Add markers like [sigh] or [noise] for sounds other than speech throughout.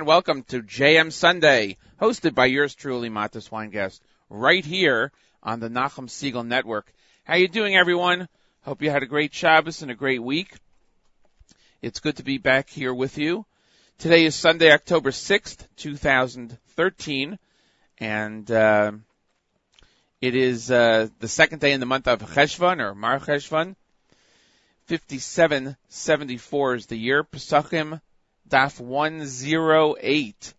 And welcome to JM Sunday, hosted by yours truly, Matis Weingast, right here on the Nachum Segal Network. How you doing, everyone? Hope you had a great Shabbos and a great week. It's good to be back here with you. Today is Sunday, October 6th, 2013, and uh, it is uh, the second day in the month of Cheshvan, or Mar Cheshvan. 5774 is the year. Pesachim Daf 108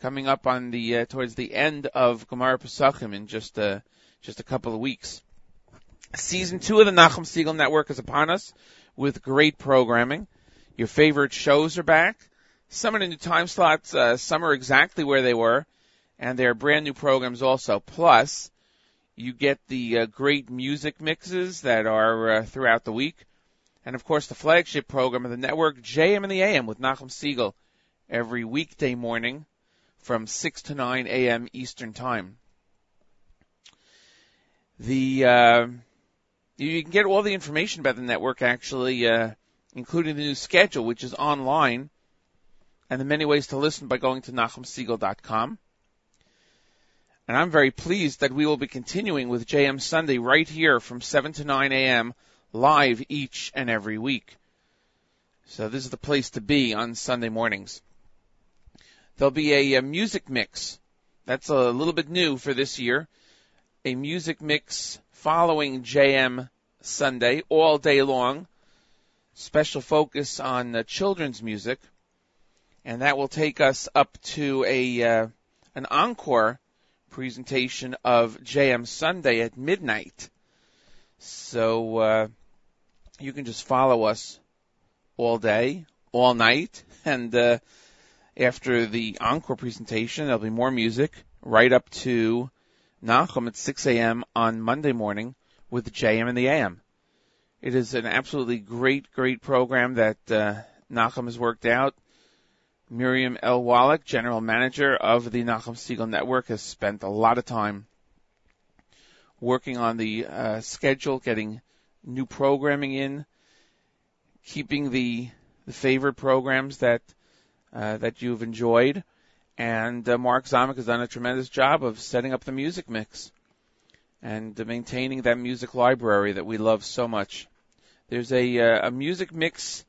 coming up on the uh, towards the end of Gemara Pesachim in just uh, just a couple of weeks. Season two of the Nachum Segal Network is upon us with great programming. Your favorite shows are back. Some the new time slots, uh, some are exactly where they were, and there are brand new programs also. Plus, you get the uh, great music mixes that are uh, throughout the week and of course the flagship program of the network, JM and the AM with Nachum Segal every weekday morning from 6 to 9 a.m. Eastern Time. The uh, you can get all the information about the network actually, uh, including the new schedule, which is online, and the many ways to listen by going to NachumSegal.com. And I'm very pleased that we will be continuing with JM Sunday right here from 7 to 9 a.m live each and every week. So this is the place to be on Sunday mornings. There'll be a, a music mix. That's a little bit new for this year. A music mix following JM Sunday all day long. Special focus on children's music. And that will take us up to a uh, an encore presentation of JM Sunday at midnight. So uh, you can just follow us all day, all night, [laughs] and uh, after the encore presentation, there'll be more music right up to Nachum at 6 a.m. on Monday morning with JM and the AM. It is an absolutely great, great program that uh, Nachum has worked out. Miriam L. Wallach, general manager of the Nachum Segal Network, has spent a lot of time working on the uh, schedule, getting new programming in, keeping the the favorite programs that uh, that you've enjoyed, and uh, Mark Zamek has done a tremendous job of setting up the music mix and uh, maintaining that music library that we love so much. There's a uh, a music mix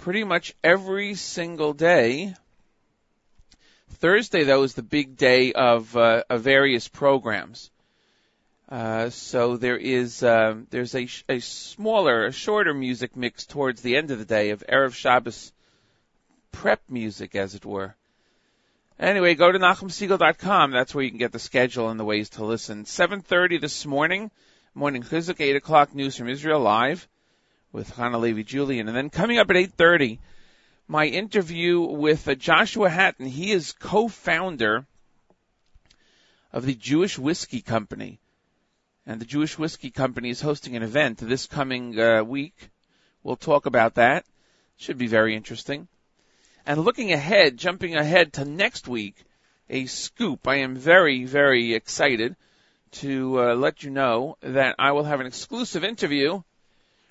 pretty much every single day. Thursday, though, is the big day of, uh, of various programs. Uh, so there is um, there's a, a smaller, a shorter music mix towards the end of the day of erev Shabbos prep music, as it were. Anyway, go to NachumSegal.com. That's where you can get the schedule and the ways to listen. 7:30 this morning, morning chizuk, 8 o'clock news from Israel live with Hana Levi Julian, and then coming up at 8:30, my interview with uh, Joshua Hatton. He is co-founder of the Jewish Whiskey Company and the Jewish Whiskey Company is hosting an event this coming uh, week. We'll talk about that. Should be very interesting. And looking ahead, jumping ahead to next week, a scoop. I am very, very excited to uh, let you know that I will have an exclusive interview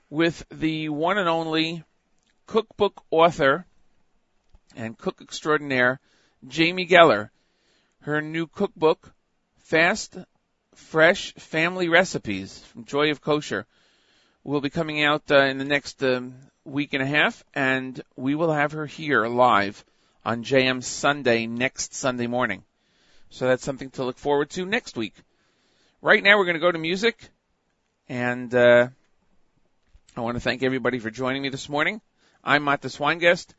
with the one and only cookbook author and cook extraordinaire, Jamie Geller. Her new cookbook, Fast fresh family recipes from Joy of Kosher will be coming out uh, in the next um, week and a half, and we will have her here live on JM Sunday next Sunday morning. So that's something to look forward to next week. Right now, we're going to go to music, and uh, I want to thank everybody for joining me this morning. I'm Matt Matis Weingast.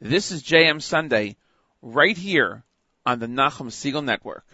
This is JM Sunday, right here on the Nachum Segal Network.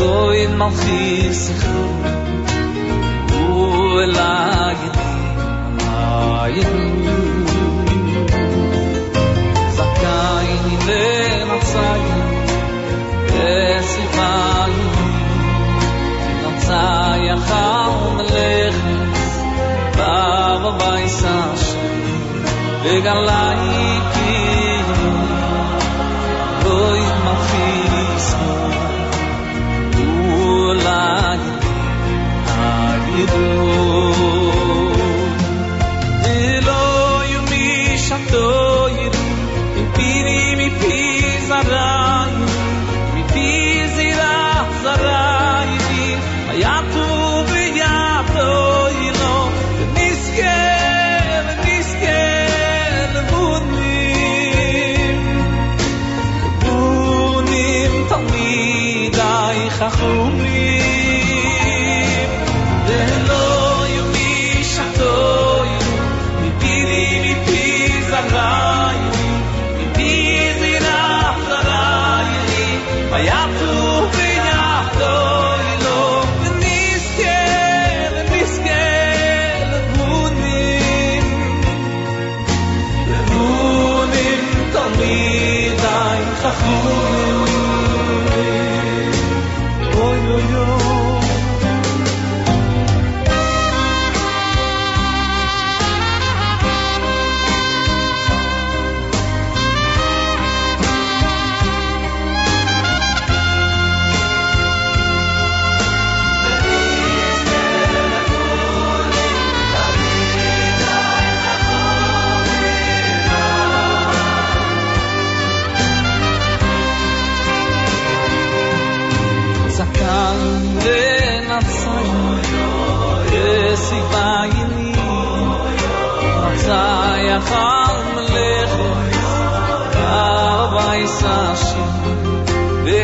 boy mal khis khu u lag ayin zakai ni le matsay es vay matsay lekh ba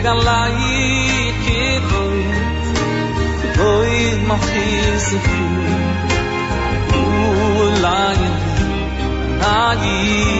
gan lai ke voi voi ma khi se u lai na yi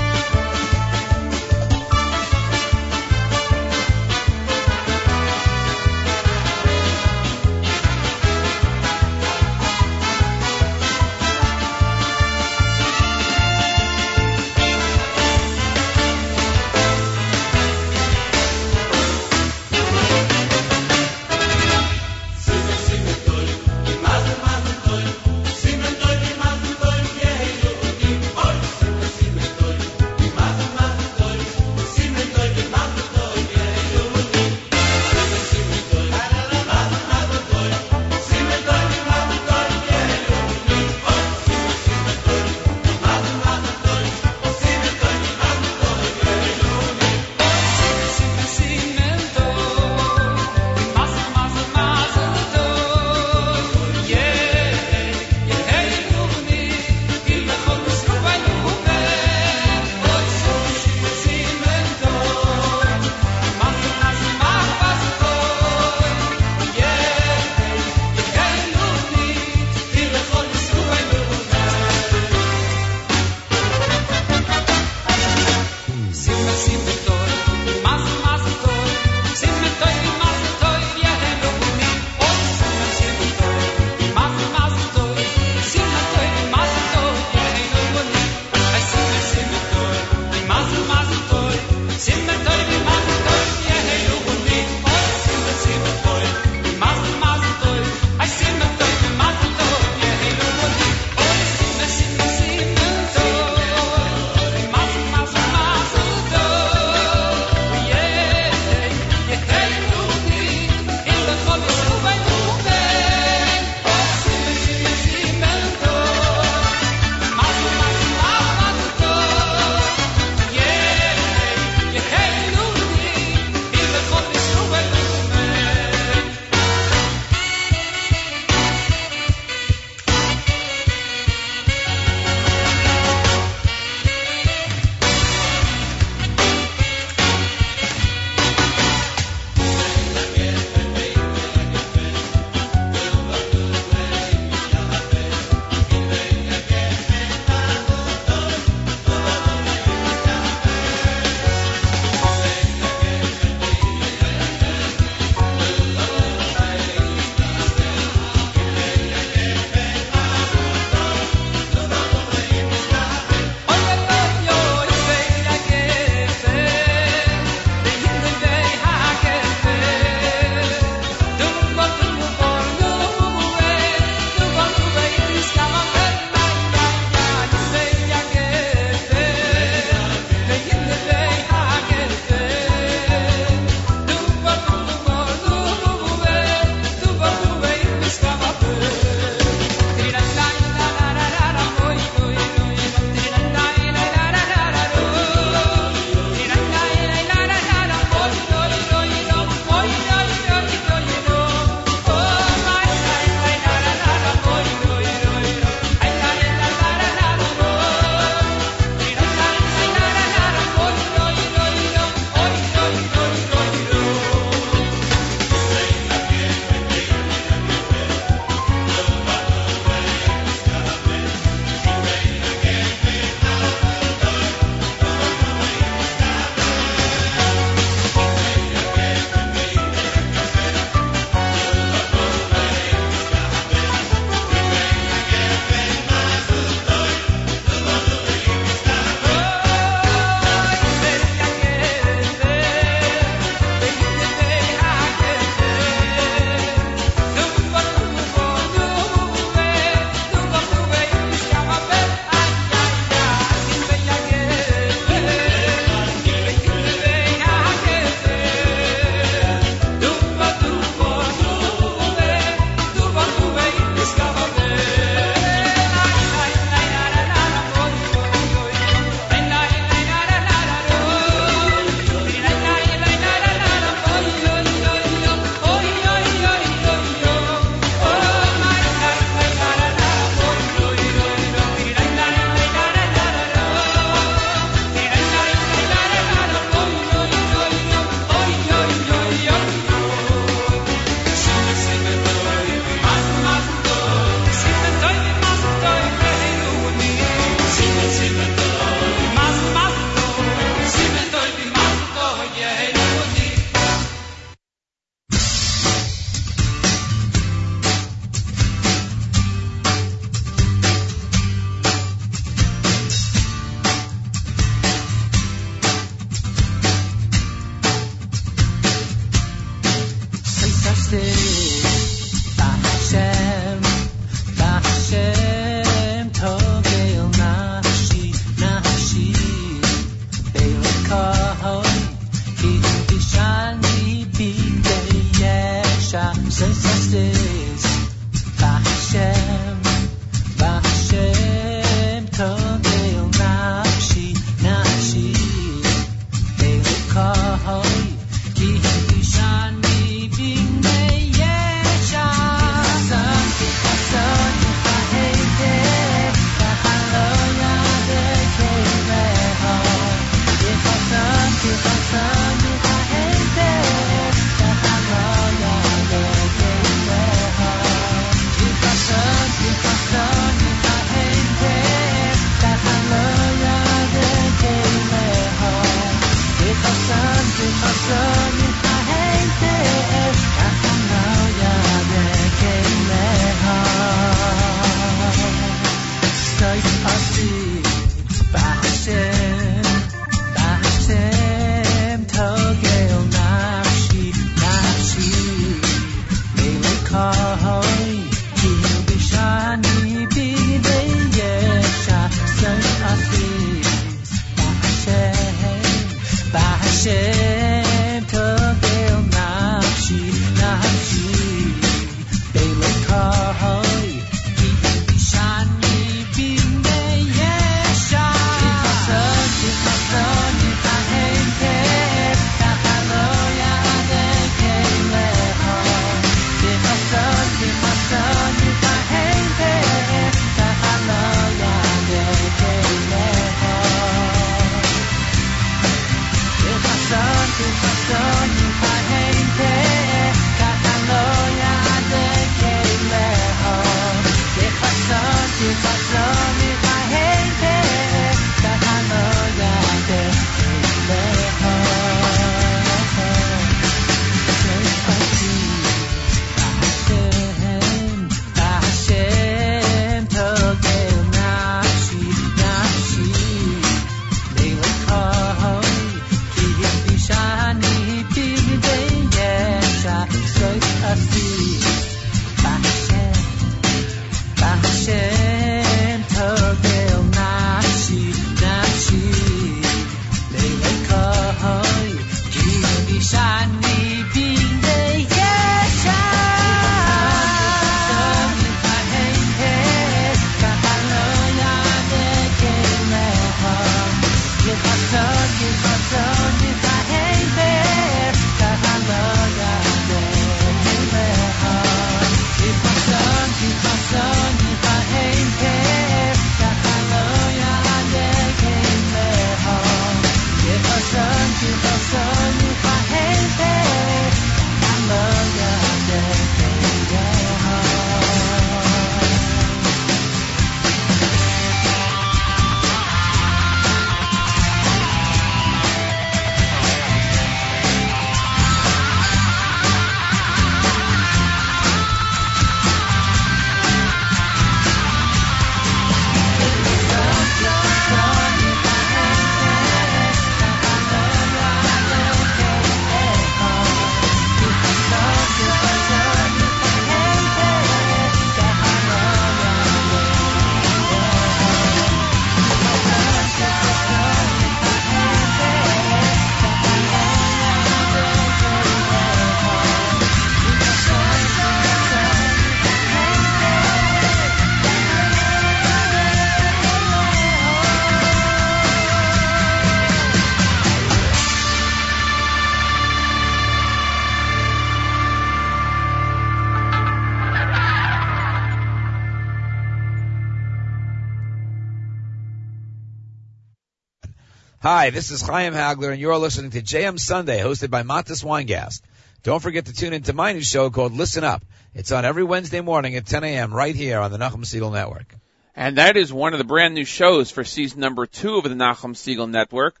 Hi, this is Chaim Hagler, and you're listening to JM Sunday, hosted by Matis Weingast. Don't forget to tune in to my new show called Listen Up. It's on every Wednesday morning at 10 a.m. right here on the Nachum Segal Network. And that is one of the brand new shows for season number two of the Nachum Segal Network.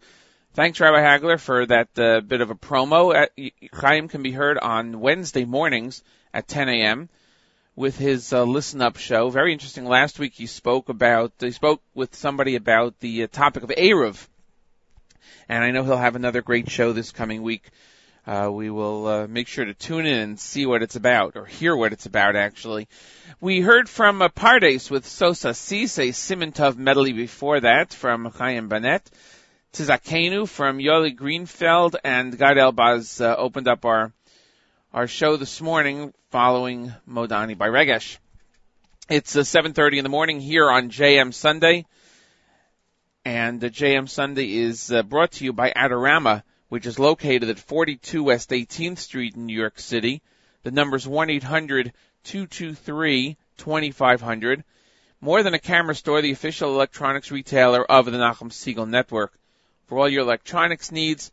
Thanks, Rabbi Hagler, for that uh, bit of a promo. At, Chaim can be heard on Wednesday mornings at 10 a.m. with his uh, Listen Up show. Very interesting. Last week he spoke about, he spoke with somebody about the uh, topic of Eruv. And I know he'll have another great show this coming week. Uh, we will uh, make sure to tune in and see what it's about, or hear what it's about, actually. We heard from uh, Pardes with Sosa Sise, Simintov medley before that from Chaim Banet. Tizakenu from Yoli Greenfeld and Gad Elbaz uh, opened up our our show this morning following Modani by Regesh. It's uh, 7:30 in the morning here on JM Sunday, and the JM Sunday is uh, brought to you by Adorama, which is located at 42 West 18th Street in New York City. The number's 1-800-223-2500. More than a camera store, the official electronics retailer of the Nachum Segal Network. For all your electronics needs,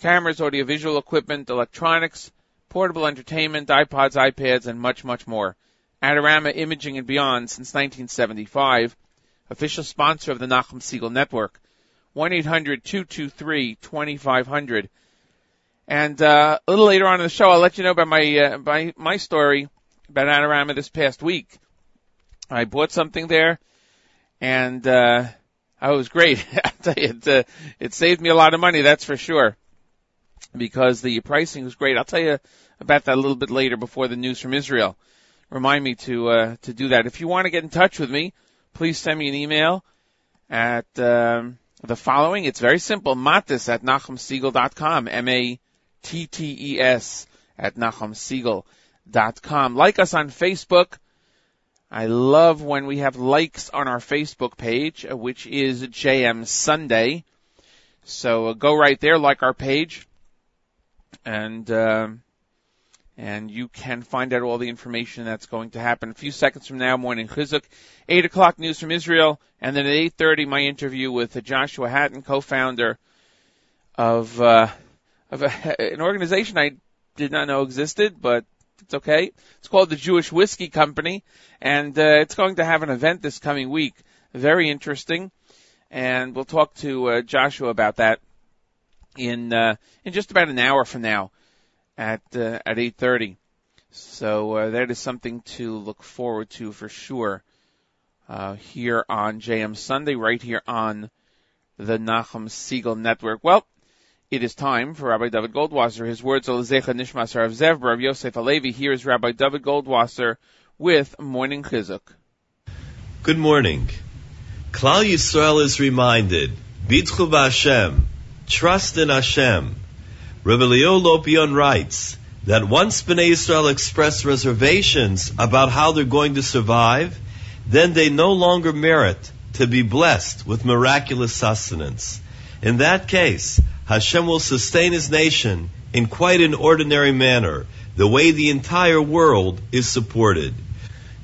cameras, audiovisual equipment, electronics, portable entertainment, iPods, iPads, and much, much more. Adorama Imaging and Beyond since 1975. Official sponsor of the Nachum Segal Network. 1-800-223-2500. And, uh, a little later on in the show, I'll let you know about my, uh, my, my story about Adorama this past week. I bought something there and, uh, I was great. [laughs] It, uh, it saved me a lot of money, that's for sure. Because the pricing was great. I'll tell you about that a little bit later before the news from Israel. Remind me to, uh, to do that. If you want to get in touch with me, please send me an email at, um, the following. It's very simple. Matis at NachumSegal.com. M-A-T-T-E-S at NachumSegal.com. Like us on Facebook. I love when we have likes on our Facebook page, uh, which is JM Sunday. So uh, go right there, like our page, and uh, and you can find out all the information that's going to happen. A few seconds from now, morning chizuk, eight o'clock news from Israel, and then at eight thirty, my interview with Joshua Hatton, co-founder of uh, of a, [laughs] an organization I did not know existed, but it's okay. It's called the Jewish Whiskey Company, and uh, it's going to have an event this coming week. Very interesting, and we'll talk to uh, Joshua about that in uh, in just about an hour from now at uh, at 8:30. So uh, that is something to look forward to for sure uh, here on JM Sunday, right here on the Nachum Segal Network. Well, it is time for Rabbi David Goldwasser. His words are Lezecha Nishmas Rav Zev Rav Yosef Alevi. Here is Rabbi David Goldwasser with Morning Chizuk. Good morning. Klal Yisrael is reminded, Bidchu Hashem, trust in Hashem. Rabbi Leo Lopian writes that once Bnei Israel express reservations about how they're going to survive, then they no longer merit to be blessed with miraculous sustenance. In that case, Hashem will sustain his nation in quite an ordinary manner, the way the entire world is supported.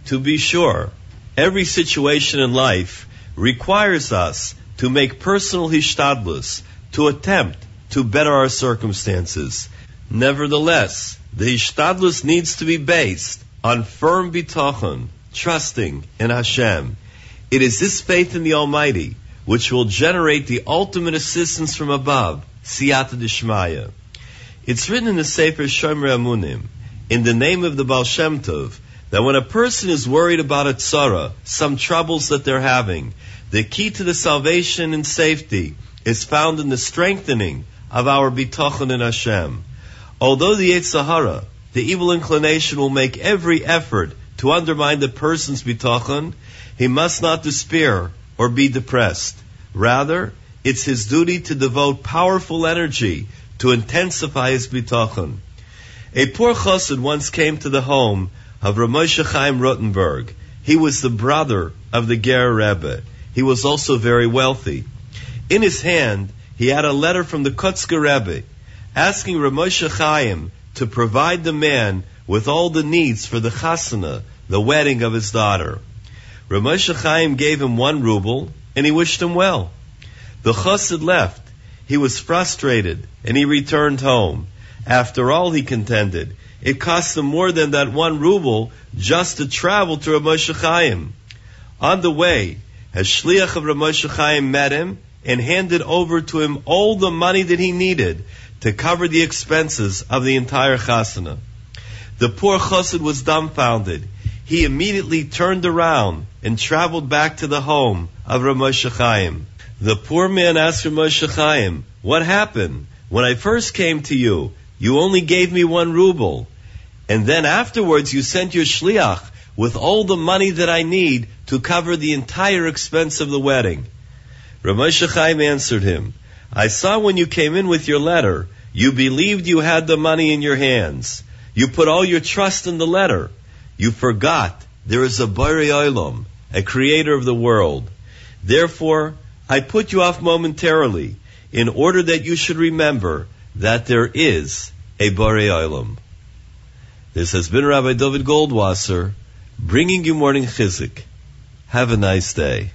To be sure, every situation in life requires us to make personal hishtadlus, to attempt to better our circumstances. Nevertheless, the hishtadlus needs to be based on firm bitachon, trusting in Hashem. It is this faith in the Almighty which will generate the ultimate assistance from above, siyata dishmaya. It's written in the Sefer Shomer Emunim, in the name of the Baal Shem Tov, that when a person is worried about a tzara, some troubles that they're having, the key to the salvation and safety is found in the strengthening of our bitachon in Hashem. Although the Sahara, the evil inclination will make every effort to undermine the person's bitachon, he must not despair or be depressed. Rather, it's his duty to devote powerful energy to intensify his bitachon. A poor chassid once came to the home of Ramosha Chaim Rottenberg. He was the brother of the Ger Rebbe. He was also very wealthy. In his hand, he had a letter from the Kotzker Rebbe asking Ramosha Chaim to provide the man with all the needs for the chasana, the wedding of his daughter. Ramosha Chaim gave him one ruble and he wished him well. The chassid left. He was frustrated and he returned home. After all, he contended, it cost him more than that one ruble just to travel to Ramosha Chaim. On the way, a shliach of Ramosha Chaim met him and handed over to him all the money that he needed to cover the expenses of the entire chasana. The poor chassid was dumbfounded. He immediately turned around and traveled back to the home of Ramosha Chaim. The poor man asked Ramosha Chaim, what happened? When I first came to you, you only gave me one ruble. And then afterwards you sent your shliach with all the money that I need to cover the entire expense of the wedding. Ramosha Chaim answered him, I saw when you came in with your letter, you believed you had the money in your hands. You put all your trust in the letter. You forgot there is a Bari Olam, a creator of the world. Therefore, I put you off momentarily in order that you should remember that there is a Bari Olam. This has been Rabbi David Goldwasser bringing you morning chizuk. Have a nice day.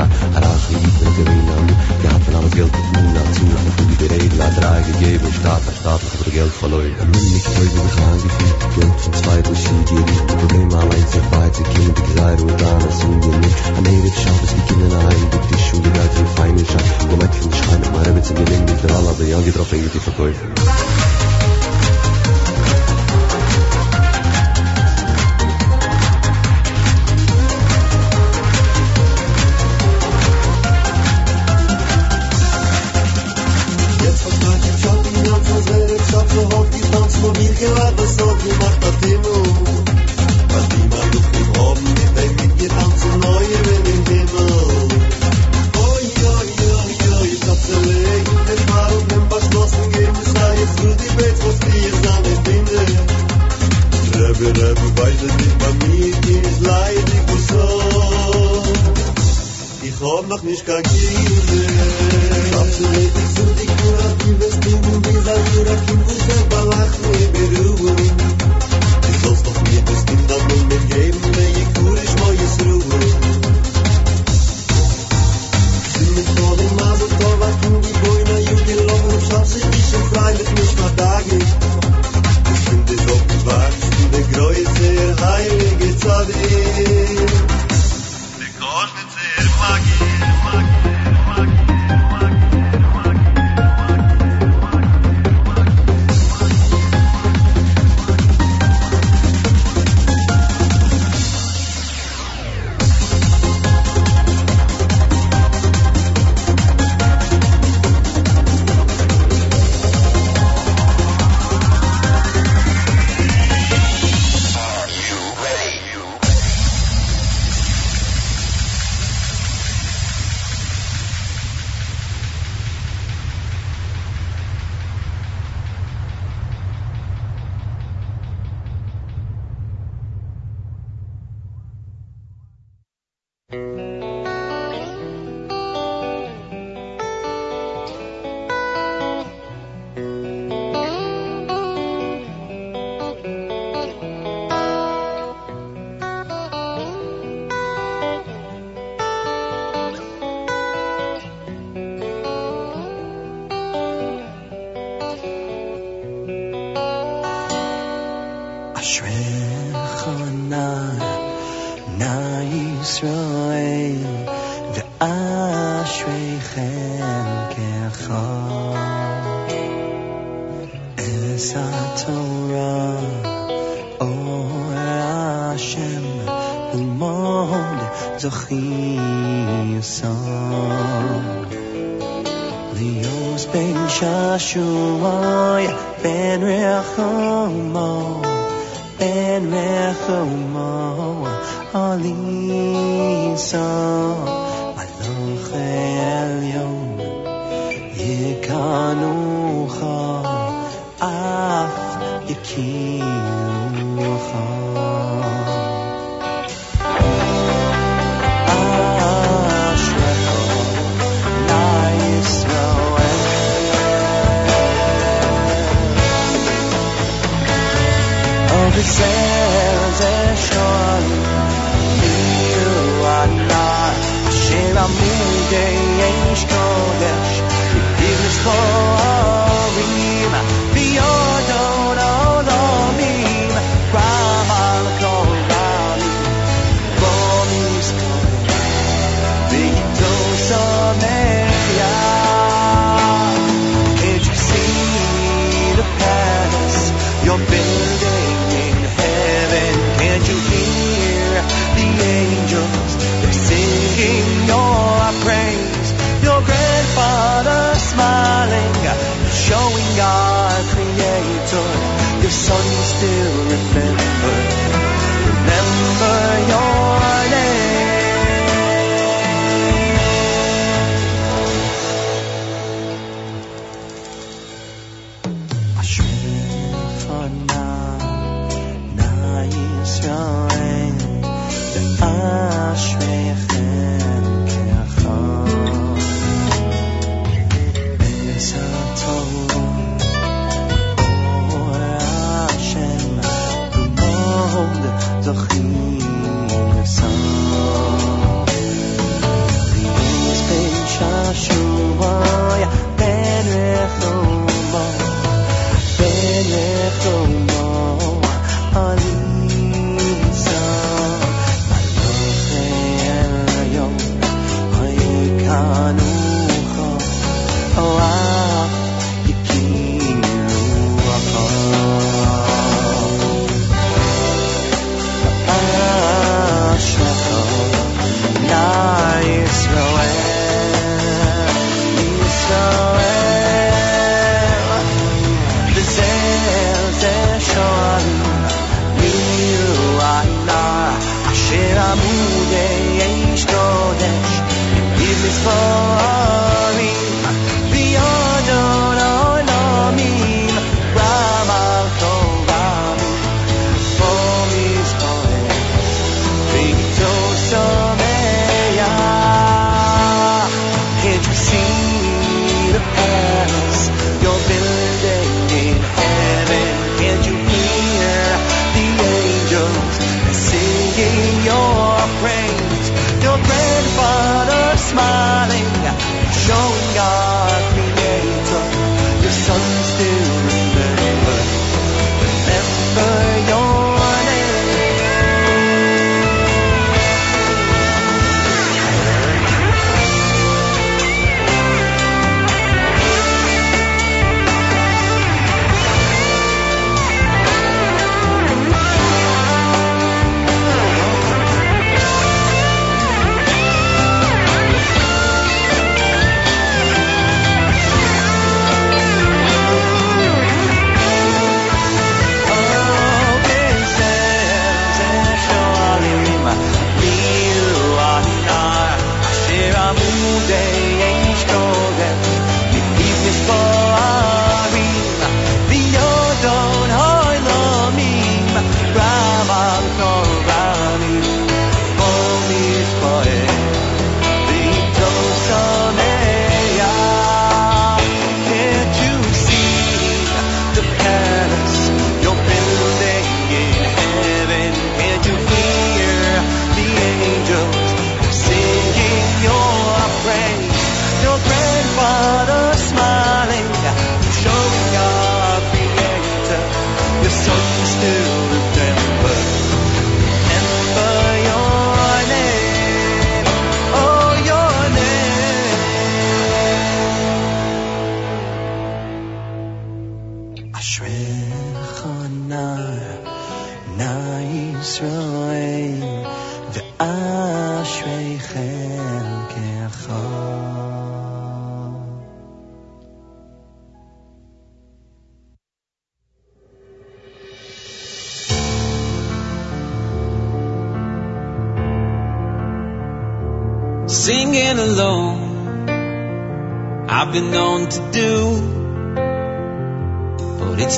Gaza Harach i Yitra gewinnen Die hat von alles Geld und Muna zu Und du die Bereden hat drei gegeben Staat, der Staat hat aber Geld verloren. Und nun nicht heute, wie kann sie viel Geld für zwei Verschiede Die Probleme allein zu weit Sie kennen die Gseire und dann das um die Nick Am Ewig schaff es, die Kinder allein Die Tisch die Geid für die Feine Schein Wo Mädchen schreien, aber er wird sie gelingen Mit der Alla, der Jan getroffen, die Verkäufe Musik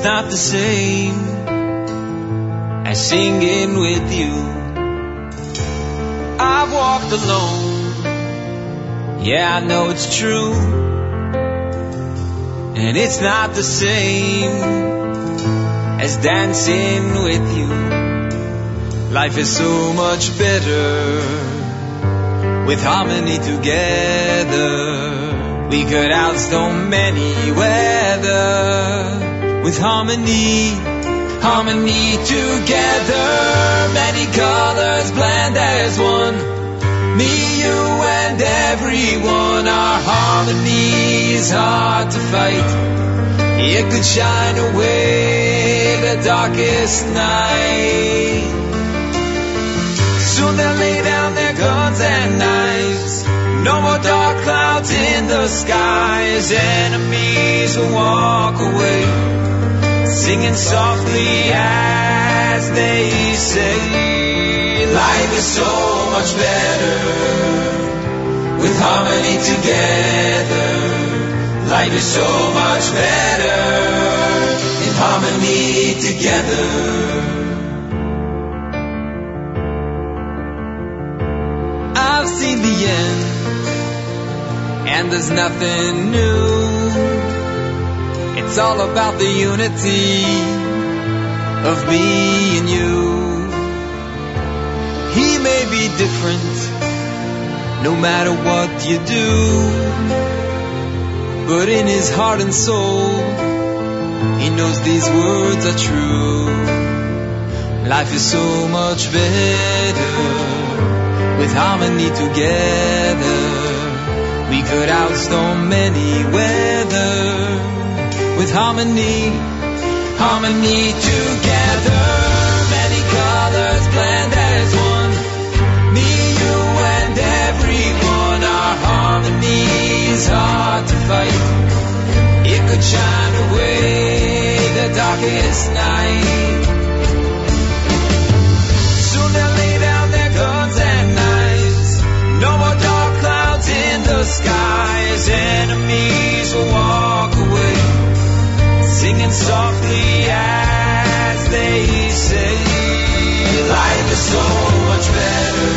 it's not the same as singing with you. I've walked alone, yeah, I know it's true, and it's not the same as dancing with you. Life is so much better with harmony together. We could outstone many weather with harmony. Harmony together, many colors blend as one. Me, you, and everyone, our harmony is hard to fight. It could shine away the darkest night. Soon they'll lay down their guns and knives. No more dark clouds in the skies. enemies will walk away, singing softly as they say, Life is so much better with harmony together. Life is so much better in harmony together. I've seen the end and there's nothing new. It's all about the unity of me and you. He may be different, no matter what you do, but in his heart and soul, he knows these words are true. Life is so much better with harmony together. We could outstorm any weather with harmony, harmony together. Many colors blend as one. Me, you, and everyone. Our harmony is hard to fight. It could shine away the darkest night. The skies. Enemies will walk away, singing softly as they say, Life is so much better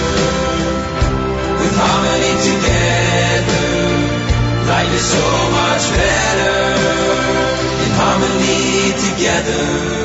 with harmony together. Life is so much better in harmony together.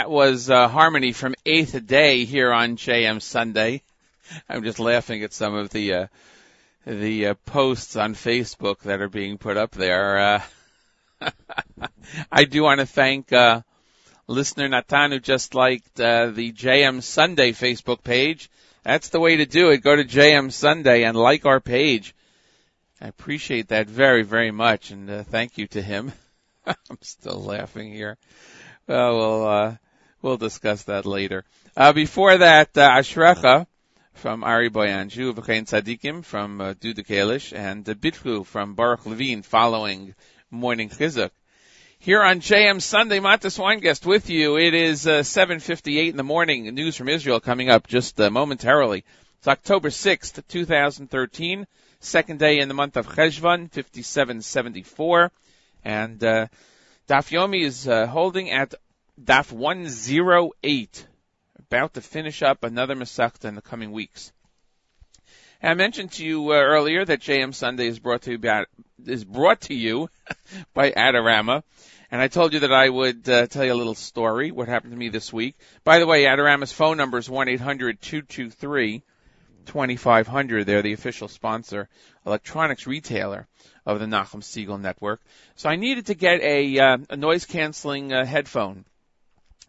That was uh, Harmony from Eighth Day here on JM Sunday. I'm just laughing at some of the uh, the uh, posts on Facebook that are being put up there. Uh, [laughs] I do want to thank uh, listener Natan who just liked uh, the JM Sunday Facebook page. That's the way to do it. Go to JM Sunday and like our page. I appreciate that very, very much, and uh, thank you to him. [laughs] I'm still laughing here. Well, we'll, uh, we'll discuss that later. Uh, before that, uh, Ashrecha from Ari Boiangiu, V'chein Tzadikim from uh, Duda Kalish, and uh, Bitfu from Baruch Levine following Morning Chizuk. Here on JM Sunday, Matis Weingast with you. It is uh, 7.58 in the morning. News from Israel coming up just uh, momentarily. It's October 6th, 2013. Second day in the month of Cheshvan, 5774. And, uh, Daf Yomi is uh, holding at Daf 108, about to finish up another Masechta in the coming weeks. And I mentioned to you uh, earlier that JM Sunday is brought to you by, is brought to you [laughs] by Adorama. And I told you that I would uh, tell you a little story, what happened to me this week. By the way, Adorama's phone number is 1-800-223-2500. They're the official sponsor, electronics retailer of the Nachum Segal Network. So I needed to get a, uh, a noise canceling uh, headphone,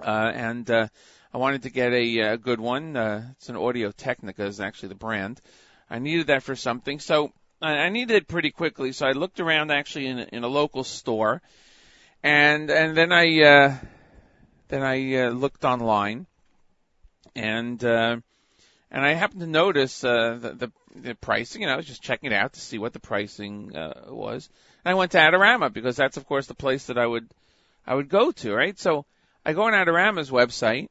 uh, and uh, I wanted to get a, a good one. Uh, it's an Audio Technica is actually the brand. I needed that for something, so I, I needed it pretty quickly. So I looked around actually in, in a local store, and and then I uh, then I uh, looked online, and uh, and I happened to notice uh, the, the the pricing. Know, I was just checking it out to see what the pricing uh, was. And I went to Adorama because that's of course the place that I would I would go to, right? So I go on Adorama's website,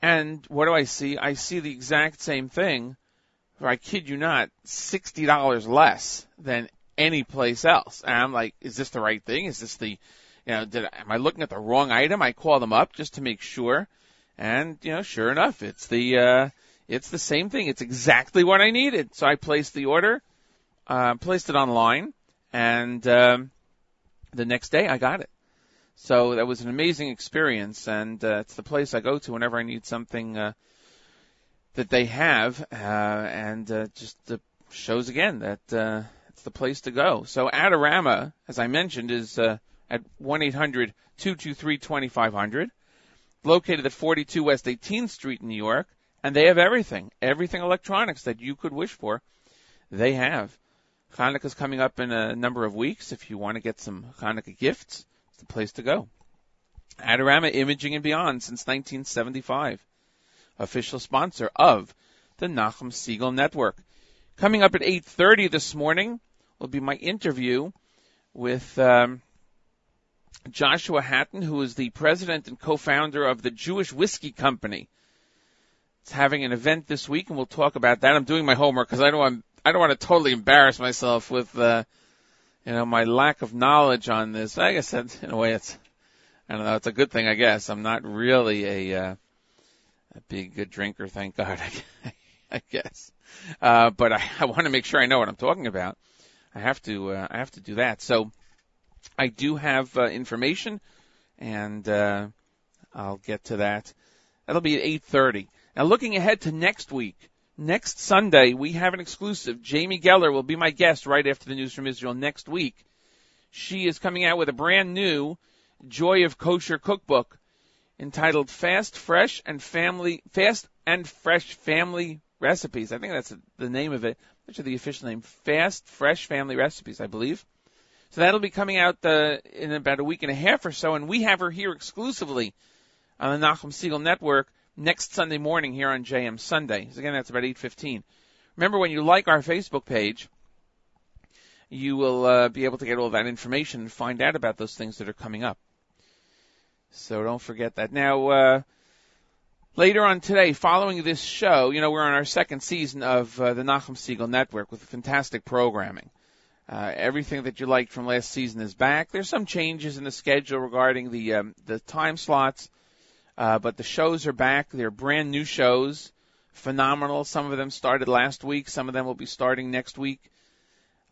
and what do I see? I see the exact same thing, I kid you not, $60 less than any place else. And I'm like, is this the right thing? Is this the, you know, did I, am I looking at the wrong item? I call them up just to make sure. And, you know, sure enough, it's the, uh, it's the same thing. It's exactly what I needed. So I placed the order, uh, placed it online, and, um, the next day I got it. So that was an amazing experience, and uh, it's the place I go to whenever I need something uh, that they have, uh, and uh, just uh, shows again that uh, it's the place to go. So Adorama, as I mentioned, is uh, at one eight hundred two two three twenty five hundred, located at 42 West 18th Street in New York, and they have everything, everything electronics that you could wish for, they have. Hanukkah's coming up in a number of weeks. If you want to get some Hanukkah gifts, the place to go. Adorama Imaging and Beyond since 1975. Official sponsor of the Nachum Segal Network. Coming up at 8.30 this morning will be my interview with um, Joshua Hatton, who is the president and co-founder of the Jewish Whiskey Company. It's having an event this week, and we'll talk about that. I'm doing my homework because I don't want I don't want to totally embarrass myself with uh, you know, my lack of knowledge on this. I guess that in a way it's, I don't know, it's a good thing, I guess. I'm not really a, uh, a big good drinker, thank God, [laughs] I guess. Uh, but I, I want to make sure I know what I'm talking about. I have to, uh, I have to do that. So I do have, uh, information and, uh, I'll get to that. That'll be at 8.30. Now looking ahead to next week, next Sunday, we have an exclusive. Jamie Geller will be my guest right after the news from Israel next week. She is coming out with a brand new Joy of Kosher cookbook entitled Fast, Fresh, and Family, Fast and Fresh Family Recipes. I think that's the name of it. Which is the official name? Fast, Fresh Family Recipes, I believe. So that'll be coming out uh, in about a week and a half or so, and we have her here exclusively on the Nachum Segal Network next Sunday morning here on JM Sunday. Again, that's about 8:15. Remember, when you like our Facebook page, you will uh, be able to get all that information and find out about those things that are coming up. So don't forget that. Now, uh, later on today, following this show, you know, we're on our second season of uh, the Nachum Segal Network with fantastic programming. Uh, everything that you liked from last season is back. There's some changes in the schedule regarding the um, the time slots uh, but the shows are back. They're brand new shows. Phenomenal. Some of them started last week. Some of them will be starting next week.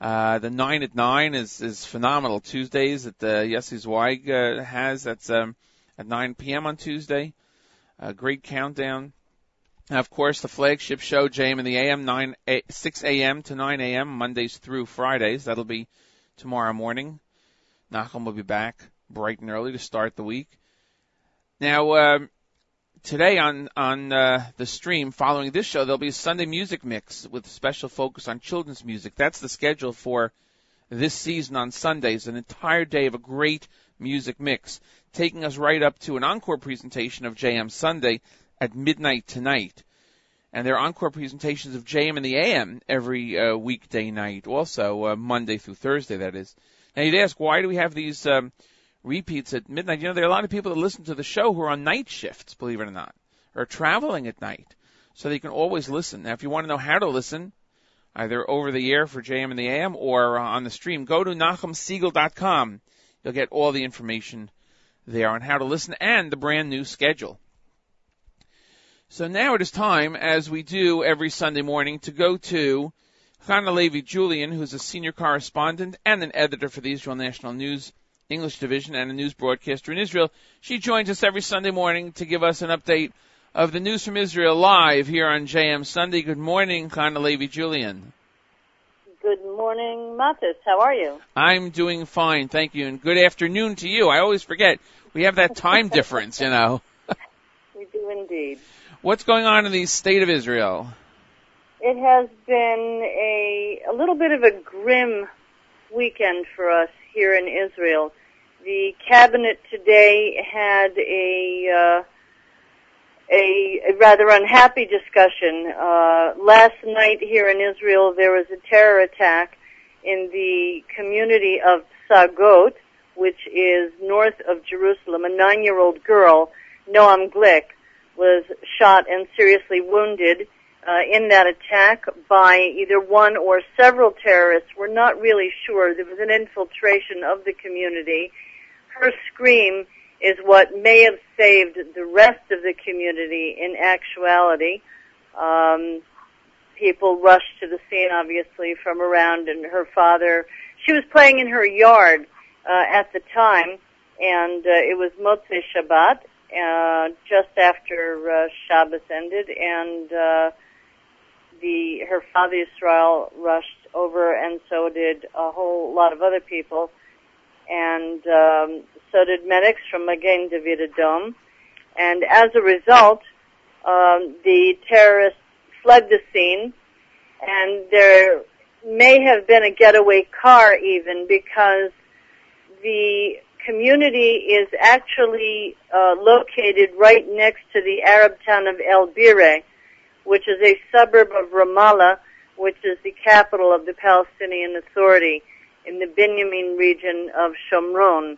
Uh, the nine at nine is, is phenomenal. Tuesdays that the Yessi Zweig uh, has. That's, um, at 9 p.m. on Tuesday. A great countdown. And of course, the flagship show, JM in the AM, 9, 6 a.m. to 9 a.m., Mondays through Fridays. That'll be tomorrow morning. Nachum will be back bright and early to start the week. Now, um, today on on uh, the stream following this show, there'll be a Sunday music mix with special focus on children's music. That's the schedule for this season on Sundays, an entire day of a great music mix, taking us right up to an encore presentation of JM Sunday at midnight tonight. And there are encore presentations of JM and the AM every uh, weekday night, also uh, Monday through Thursday, that is. Now you'd ask, why do we have these um, repeats at midnight. You know, there are a lot of people that listen to the show who are on night shifts, believe it or not, or traveling at night. So they can always listen. Now, if you want to know how to listen, either over the air for JM and the AM or uh, on the stream, go to NachumSegal.com. You'll get all the information there on how to listen and the brand new schedule. So now it is time, as we do every Sunday morning, to go to Hana Levi Julian, who's a senior correspondent and an editor for the Israel National News English division and a news broadcaster in Israel. She joins us every Sunday morning to give us an update of the news from Israel live here on JM Sunday. Good morning, Hana Levi Julian. Good morning, Matis. How are you? I'm doing fine, thank you, and good afternoon to you. I always forget we have that time [laughs] difference, you know. we do indeed. What's going on in the state of Israel? It has been a a little bit of a grim weekend for us here in Israel. The cabinet today had a uh, a, a rather unhappy discussion. Uh, last night here in Israel, there was a terror attack in the community of Sagot, which is north of Jerusalem. A nine-year-old girl, Noam Glick, was shot and seriously wounded uh, in that attack by either one or several terrorists. We're not really sure. There was an infiltration of the community. Her scream is what may have saved the rest of the community in actuality. Um, people rushed to the scene, obviously, from around, and her father, she was playing in her yard uh, at the time, and uh, it was Motzei Shabbat, uh, just after uh, Shabbos ended, and uh, the her father Israel rushed over, and so did a whole lot of other people, and um, so did medics from Magen David Adom, and as a result, um, the terrorists fled the scene, and there may have been a getaway car even because the community is actually uh, located right next to the Arab town of El Bire, which is a suburb of Ramallah, which is the capital of the Palestinian Authority in the Binyamin region of Shomron,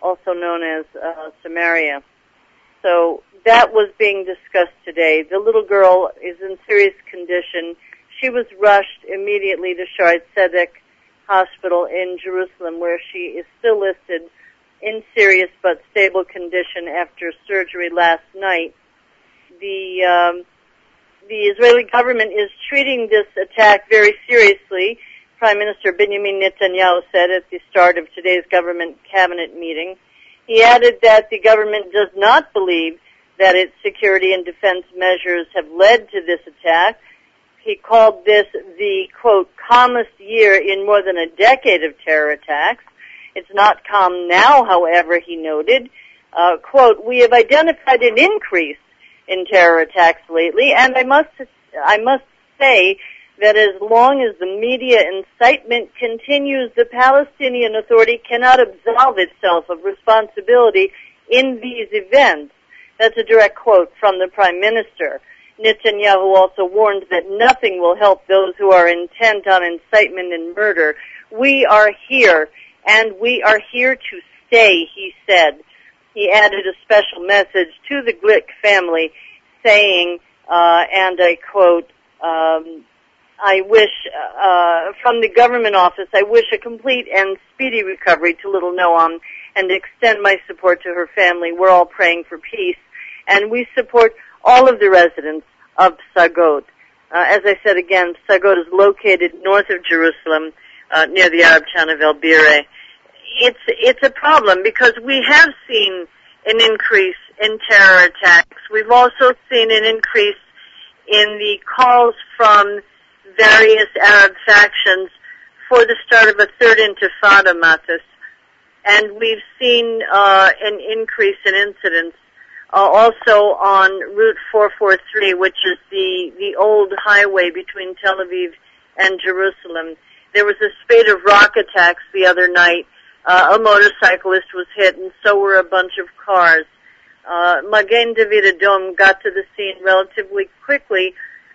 also known as uh, Samaria. So that was being discussed today. The little girl is in serious condition. She was rushed immediately to Shaare Zedek Hospital in Jerusalem, where she is still listed in serious but stable condition after surgery last night. The um, the Israeli government is treating this attack very seriously. Prime Minister Benjamin Netanyahu said at the start of today's government cabinet meeting. He added that the government does not believe that its security and defense measures have led to this attack. He called this the quote calmest year in more than a decade of terror attacks. It's not calm now, however, he noted. Uh, quote, we have identified an increase in terror attacks lately, and I must, I must say that as long as the media incitement continues, the Palestinian Authority cannot absolve itself of responsibility in these events. That's a direct quote from the Prime Minister. Netanyahu also warned that nothing will help those who are intent on incitement and murder. We are here and we are here to stay, he said. He added a special message to the Glick family saying, uh, and I quote, um, I wish, uh, from the government office, I wish a complete and speedy recovery to little Noam and extend my support to her family. We're all praying for peace and we support all of the residents of Sagot. Uh, as I said again, Sagot is located north of Jerusalem, uh, near the Arab town of El Bire it's it's a problem because we have seen an increase in terror attacks. We've also seen an increase in the calls from various Arab factions for the start of a third intifada, Matis. And we've seen uh, an increase in incidents uh, also on Route 443, which is the, the old highway between Tel Aviv and Jerusalem. There was a spate of rock attacks the other night uh, a motorcyclist was hit, and so were a bunch of cars. Uh, Magen David Adom got to the scene relatively quickly,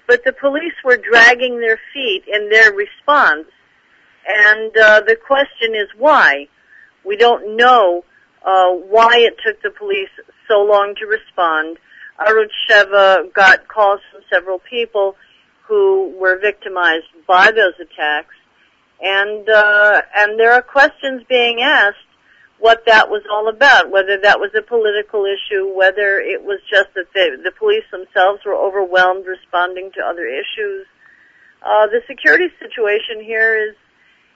but the police were dragging their feet in their response. And uh, the question is why? We don't know uh, why it took the police so long to respond. Arutz Sheva got calls from several people who were victimized by those attacks and uh, and there are questions being asked what that was all about, whether that was a political issue, whether it was just that the, the police themselves were overwhelmed responding to other issues. Uh, the security situation here is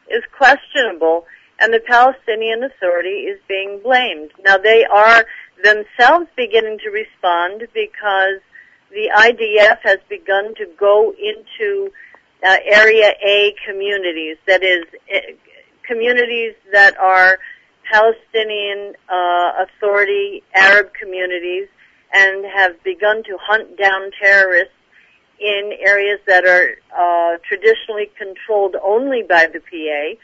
is questionable, and the Palestinian Authority is being blamed. Now they are themselves beginning to respond because the IDF has begun to go into uh, Area A communities, that is, uh, communities that are Palestinian uh, Authority Arab communities and have begun to hunt down terrorists in areas that are uh, traditionally controlled only by the PA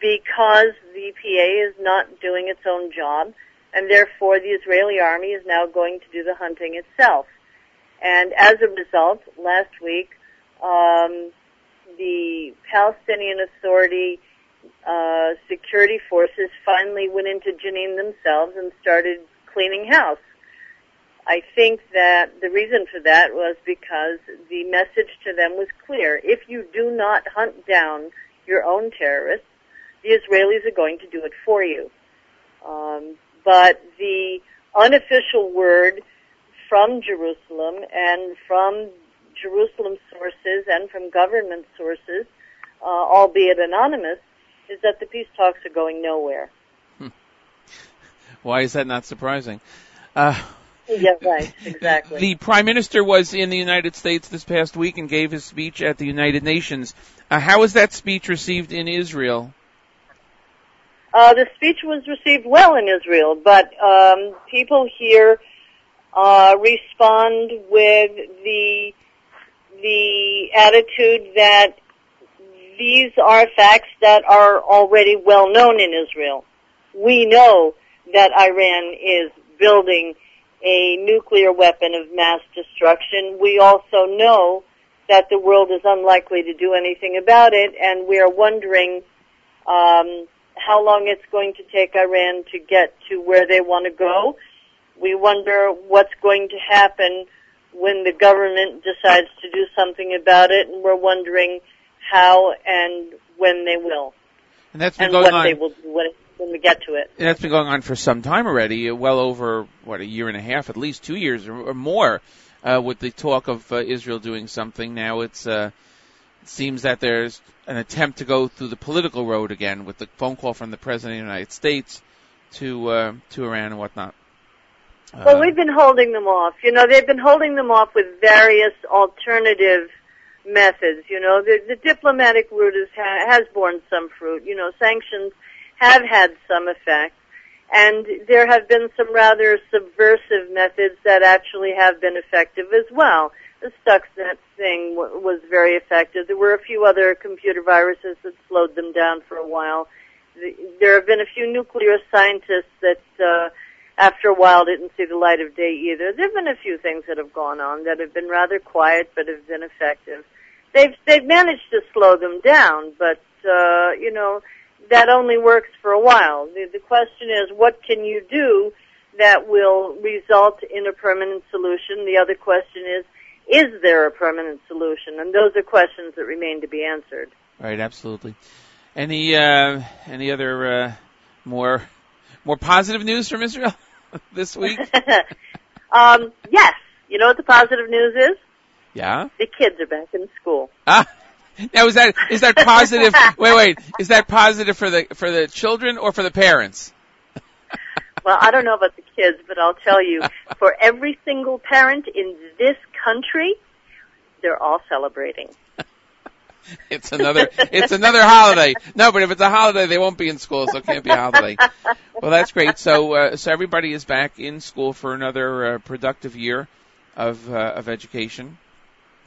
because the PA is not doing its own job and therefore the Israeli army is now going to do the hunting itself. And as a result, last week um, the Palestinian Authority uh, security forces finally went into Jenin themselves and started cleaning house. I think that the reason for that was because the message to them was clear. If you do not hunt down your own terrorists, the Israelis are going to do it for you. Um, but the unofficial word from Jerusalem and from Jerusalem sources and from government sources, uh, albeit anonymous, is that the peace talks are going nowhere. [laughs] Why is that not surprising? Uh, Yeah, right, exactly. the Prime Minister was in the United States this past week and gave his speech at the United Nations. Uh, how was that speech received in Israel? Uh, the speech was received well in Israel, but um, people here uh, respond with the the attitude that these are facts that are already well known in Israel. We know that Iran is building a nuclear weapon of mass destruction. We also know that the world is unlikely to do anything about it, and we are wondering um, how long it's going to take Iran to get to where they want to go. We wonder what's going to happen when the government decides to do something about it, and we're wondering how and when they will, And that's been and going what on. they will do when, when we get to it. And that's been going on for some time already, uh, well over what a year and a half, at least two years or, or more, uh, with the talk of uh, Israel doing something. Now it's uh, it seems that there's an attempt to go through the political road again with the phone call from the president of the United States to uh, to Iran and whatnot. Well, Uh, we've been holding them off. You know, they've been holding them off with various alternative methods. You know, the, the diplomatic route is, ha, has borne some fruit. You know, sanctions have had some effect. And there have been some rather subversive methods that actually have been effective as well. The Stuxnet thing w- was very effective. There were a few other computer viruses that slowed them down for a while. The, there have been a few nuclear scientists that uh, after a while didn't see the light of day either. There have been a few things that have gone on that have been rather quiet but have been effective. They've they've managed to slow them down, but uh, you know that only works for a while. The, the question is, what can you do that will result in a permanent solution? The other question is, is there a permanent solution? And those are questions that remain to be answered. right, absolutely. Any uh, any other uh, more more positive news from Israel [laughs] this week? [laughs] um, yes. You know what the positive news is? Yeah. The kids are back in school. Ah, now is that is that positive? [laughs] wait, wait. Is that positive for the for the children or for the parents? Well, I don't know about the kids, but I'll tell you, [laughs] for every single parent in this country, they're all celebrating. [laughs] It's another it's another holiday. No, but if it's a holiday, they won't be in school, so it can't be a holiday. Well, that's great. So uh, so everybody is back in school for another uh, productive year of uh, of education.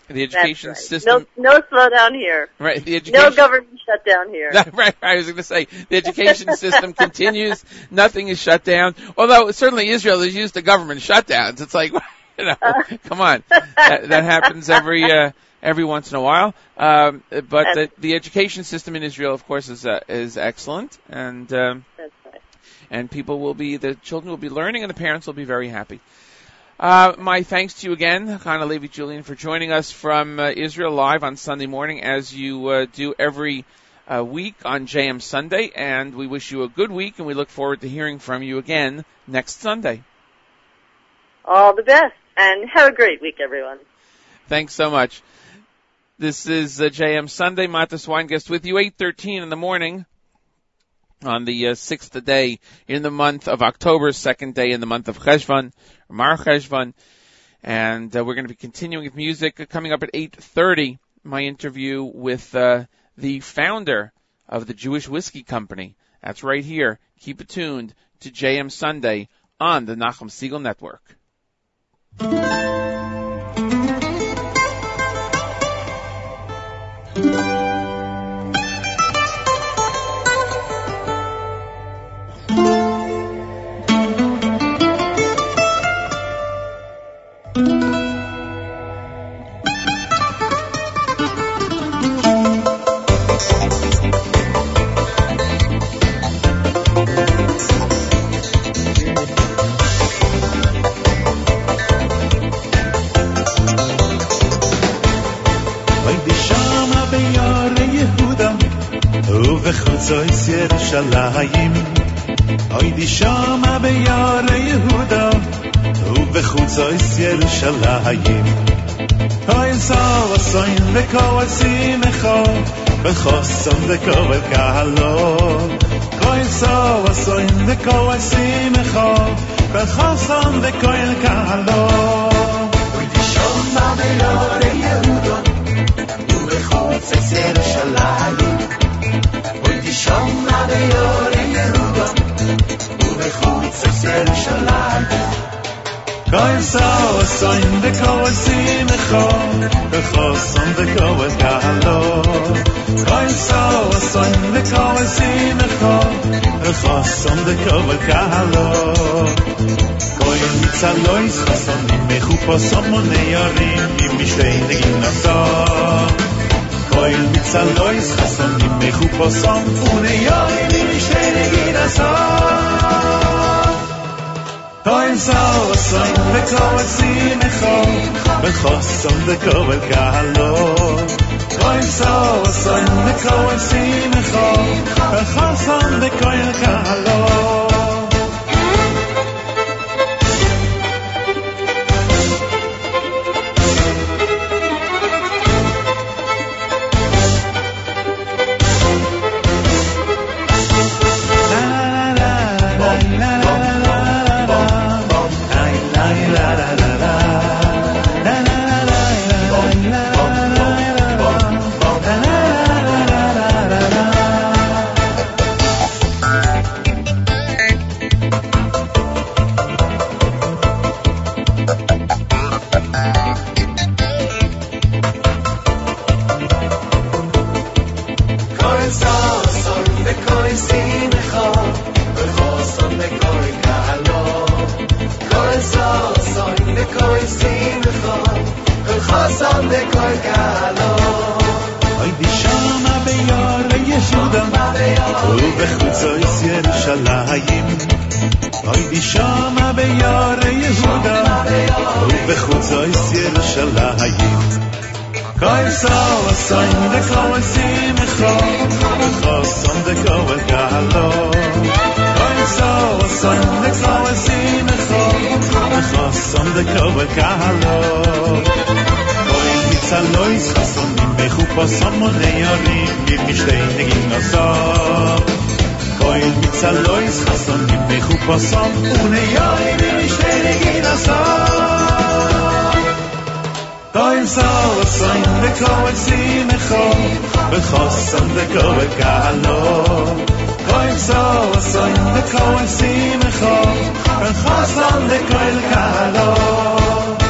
The education right. system, No, no slowdown here. right? The education, No government shutdown here. [laughs] right, I was going to say the education system continues. [laughs] Nothing is shut down. Although certainly Israel is used to government shutdowns. It's like, [laughs] you know, come on, that, that happens every uh, every once in a while. Um, but the, the education system in Israel, of course, is uh, is excellent, and um, That's right. and people will be the children will be learning, and the parents will be very happy. Uh, my thanks to you again, Hana Levi Julian, for joining us from uh, Israel live on Sunday morning, as you uh, do every uh, week on JM Sunday. And we wish you a good week, and we look forward to hearing from you again next Sunday. All the best, and have a great week, everyone. Thanks so much. This is uh, JM Sunday. Matis Weingast with you, 8.13 in the morning on the uh, sixth day in the month of October, second day in the month of Cheshvan, Mar Cheshvan. And uh, we're going to be continuing with music coming up at 8.30, my interview with uh, the founder of the Jewish Whiskey Company. That's right here. Keep it tuned to JM Sunday on the Nachum Segal Network. [laughs] ירושלים אוי די שמה ביער יהודה ובחוצויס ירושלים אוי סוב עשוין וכל שמחו בחוסם וכל קהלו אוי סוב עשוין וכל שמחו בחוסם וכל קהלו אוי די שמה ביער יהודה ובחוצויס ירושלים 촨 나베 요린 루바 부베 хо릿 ססל 샬라 קיין 사 오샌드 카וזי네 칸 베호스암 ד카וז 갈로 קיין 사 오샌드 카וזי네 칸 רחסם mit salois khoson me khu posom mon yarim im mishtein de ginasa Koin mit salois khoson me khu posom un yarim de koin galo Koin so soin de koin sim kho de khoson de koin galo Koin mit salois khoson me khu posom mon yarim im mishtein de ginasa Koin mit salois khoson me khu posom un yarim im mishtein de ginasa Koin so soin de koin sim kho be khoson de koin galo Koin so soin de koin sim kho be khoson de koin galo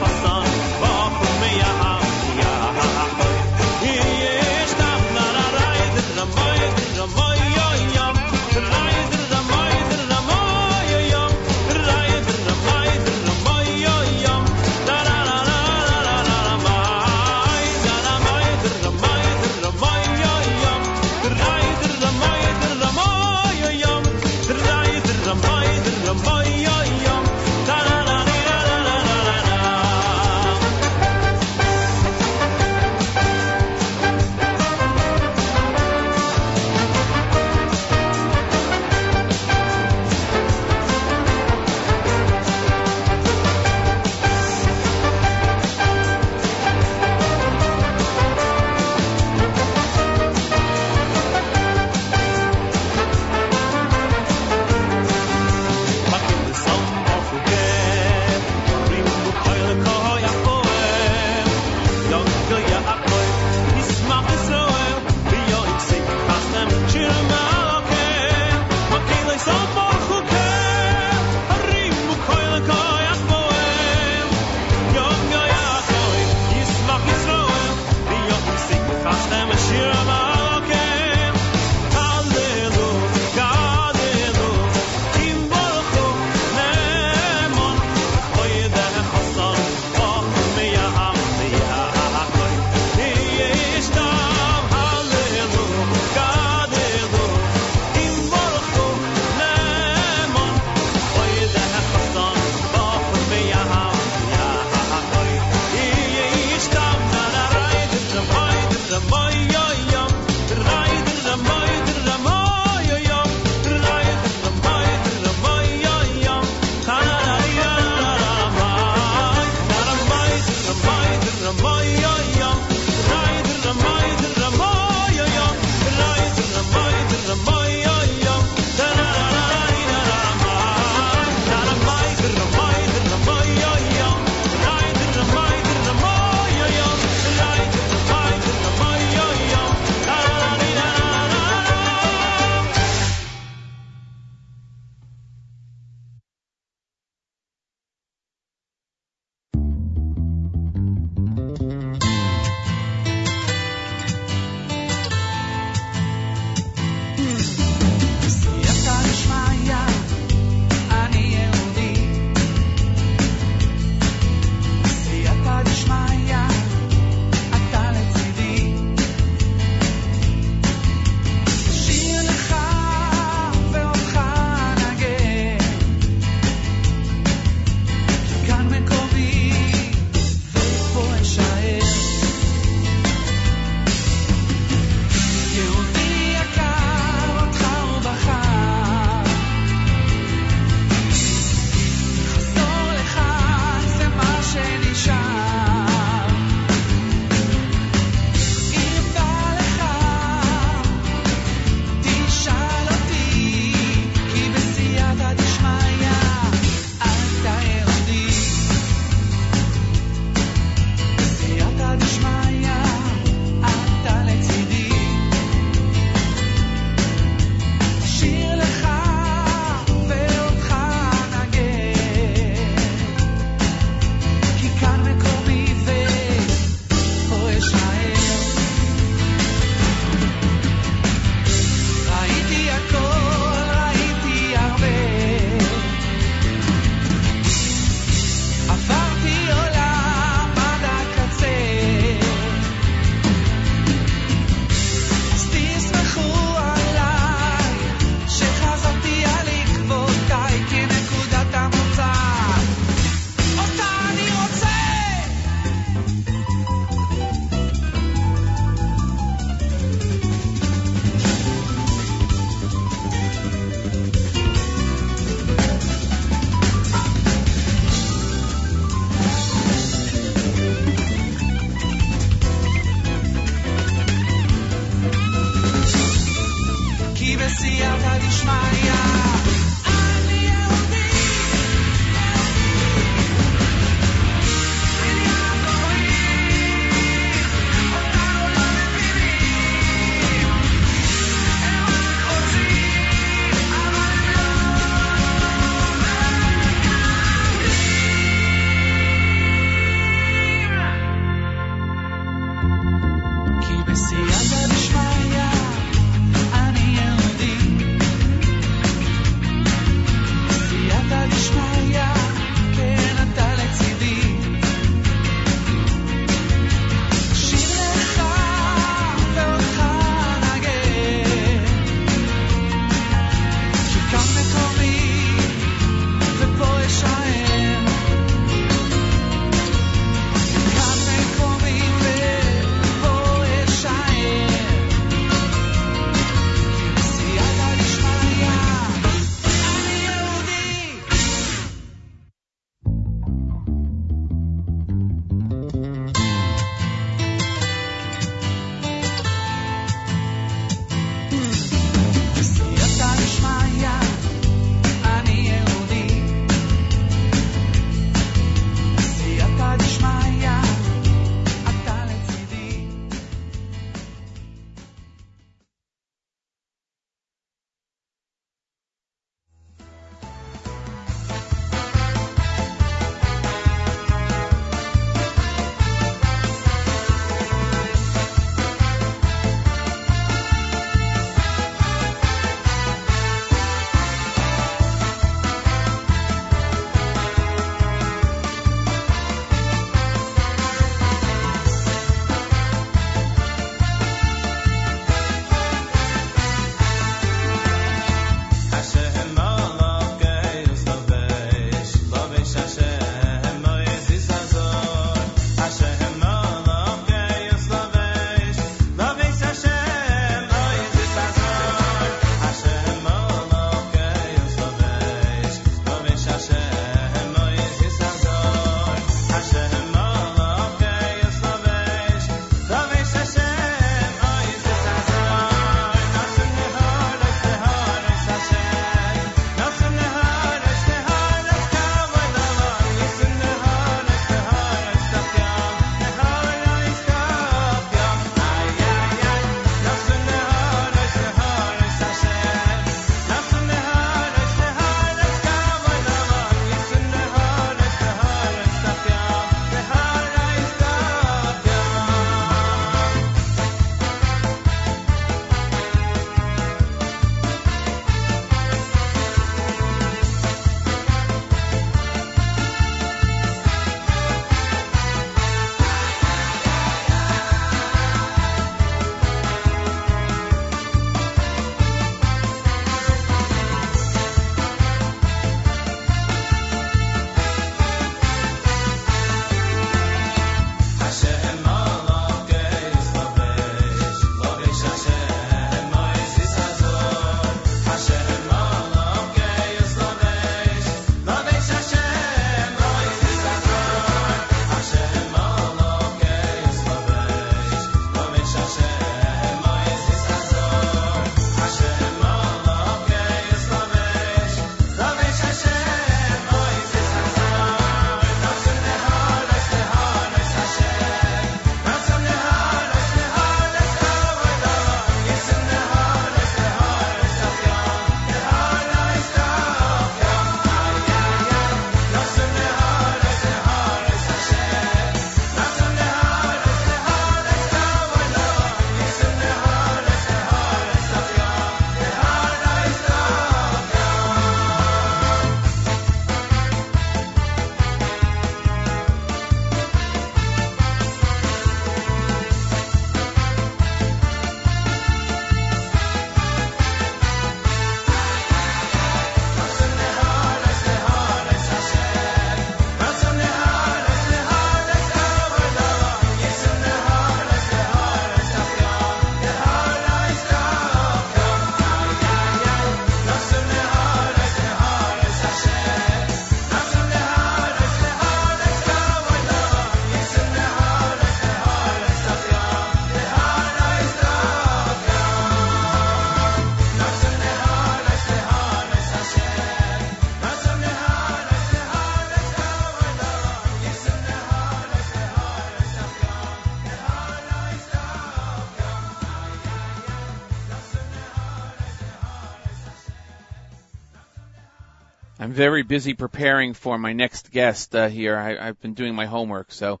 very busy preparing for my next guest uh, here. I, I've been doing my homework, so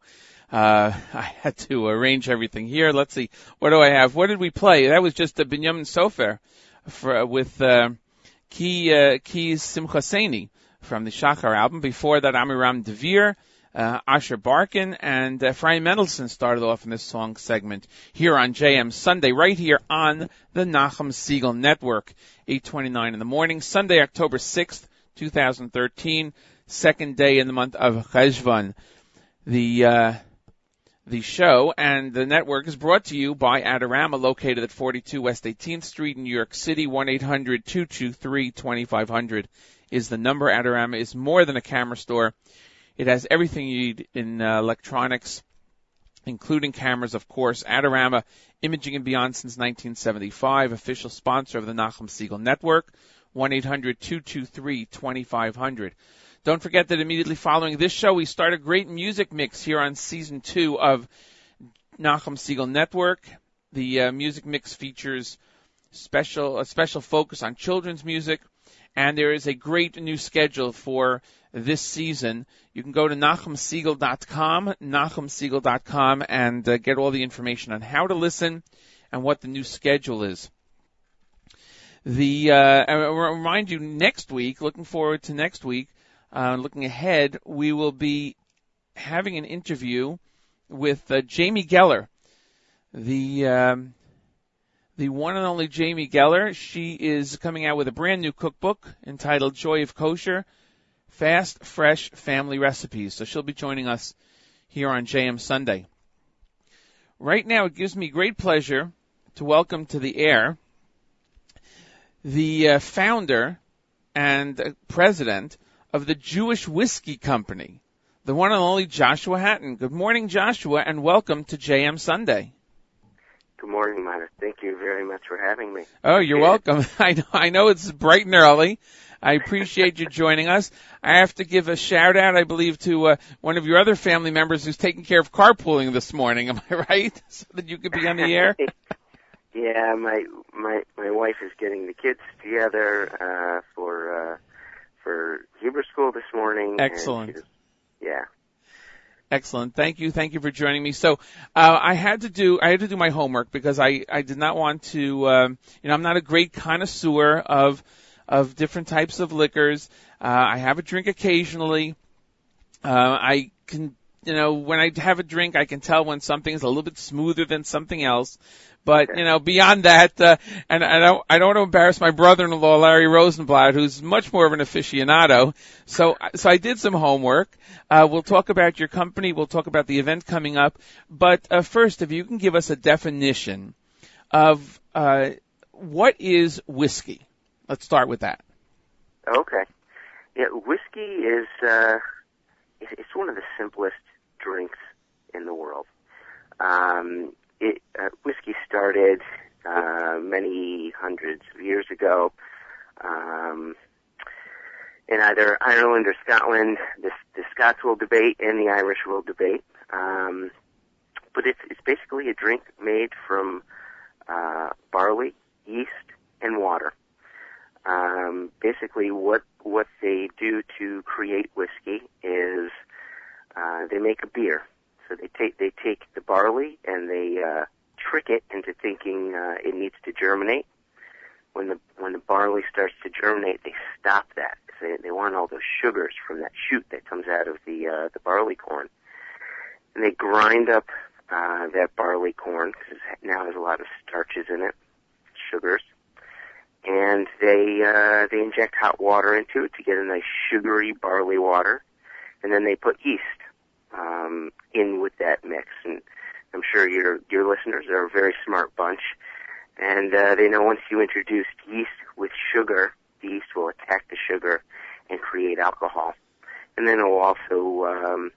uh, [laughs] I had to arrange everything here. Let's see, what do I have? What did we play? That was just a Binyamin Sofer for, with uh, Ki uh, Ki Simchaseni from the Shachar album. Before that, Amiram Dvir. Uh, Asher Barkin and uh, Ephraim Mendelson started off in this song segment here on JM Sunday, right here on the Nachum Segal Network, 8:29 in the morning, Sunday, October 6th, 2013, second day in the month of Cheshvan. The uh, the show and the network is brought to you by Adorama, located at 42 West 18th Street in New York City. 1-800-223-2500 is the number. Adorama is more than a camera store. It has everything you need in uh, electronics, including cameras, of course. Adorama, Imaging and Beyond since 1975, official sponsor of the Nachum Segal Network. 1-800-223-2500. Don't forget that immediately following this show, we start a great music mix here on season two of Nachum Segal Network. The uh, music mix features special a special focus on children's music, and there is a great new schedule for this season. You can go to NachumSegal.com, NachumSegal.com, and uh, get all the information on how to listen and what the new schedule is. The uh, I remind you next week. Looking forward to next week. Uh, looking ahead, we will be having an interview with uh, Jamie Geller, the um, the one and only Jamie Geller. She is coming out with a brand new cookbook entitled Joy of Kosher: Fast, Fresh Family Recipes. So she'll be joining us here on JM Sunday. Right now, it gives me great pleasure to welcome to the air the uh, founder and uh, president of the Jewish Whiskey Company, the one and only Joshua Hatton. Good morning, Joshua, and welcome to JM Sunday. Good morning, Myra. Thank you very much for having me. Oh, you're welcome. [laughs] I know, I know it's bright and early. I appreciate you joining us. I have to give a shout out, I believe, to uh, one of your other family members who's taking care of carpooling this morning. Am I [laughs] right? So that you could be on the air. [laughs] yeah, my my my wife is getting the kids together uh, for uh, for Hebrew school this morning. Excellent. just- yeah. Excellent. Thank you. Thank you for joining me. So, uh, I had to do, I had to do my homework because I, I did not want to, um, you know, I'm not a great connoisseur of, of different types of liquors. Uh, I have a drink occasionally. Uh, I can, you know, when I have a drink, I can tell when something is a little bit smoother than something else. But you know, beyond that, uh, and I don't, I don't want to embarrass my brother-in-law Larry Rosenblatt, who's much more of an aficionado. So, so I did some homework. Uh, we'll talk about your company. We'll talk about the event coming up. But uh, first, if you can give us a definition of uh, what is whiskey. Let's start with that. Okay. Yeah, whiskey is uh, it's one of the simplest drinks in the world. Um, it uh, whiskey started uh, many hundreds of years ago. Um, in either Ireland or Scotland, the, the Scots will debate and the Irish will debate. Um, but it's it's basically a drink made from uh, barley, yeast, and water. Um, basically, what what they do to create whiskey is uh, they make a beer. So they take they take the barley and they uh, trick it into thinking uh, it needs to germinate. When the when the barley starts to germinate, they stop that because they, they want all those sugars from that shoot that comes out of the uh, the barley corn. And they grind up uh, that barley corn because now has a lot of starches in it, sugars and they uh, they inject hot water into it to get a nice sugary barley water, and then they put yeast um, in with that mix. And I'm sure your your listeners are a very smart bunch, and uh, they know once you introduce yeast with sugar, the yeast will attack the sugar and create alcohol, and then it will also um,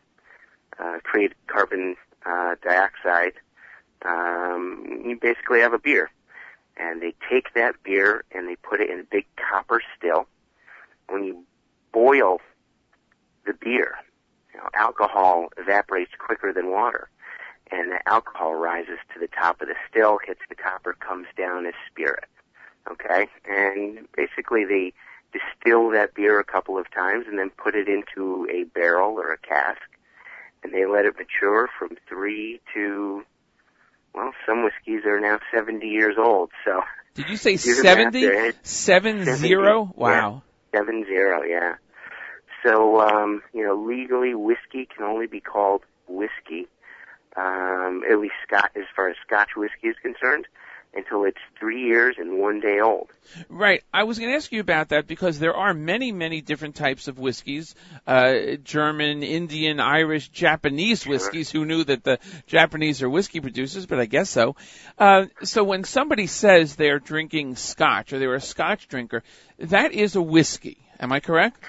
uh, create carbon uh, dioxide. Um, you basically have a beer and they take that beer and they put it in a big copper still. When you boil the beer, you know, alcohol evaporates quicker than water, and the alcohol rises to the top of the still, hits the copper, comes down as spirit. Okay, and basically they distill that beer a couple of times and then put it into a barrel or a cask, and they let it mature from three to well, some whiskeys are now 70 years old. So Did you say do 70? there. 70. Wow. yeah, seven zero, yeah. So um, you know, legally, whiskey can only be called whiskey, um, at least Scot as far as Scotch whiskey is concerned, until it's three years and one day old. Right. I was going to ask you about that because there are many, many different types of whiskeys. Uh, German, Indian, Irish, Japanese whiskeys. Who knew that the Japanese are whiskey producers, but I guess so. Uh, so when somebody says they're drinking scotch or they're a scotch drinker, that is a whiskey. Am I correct?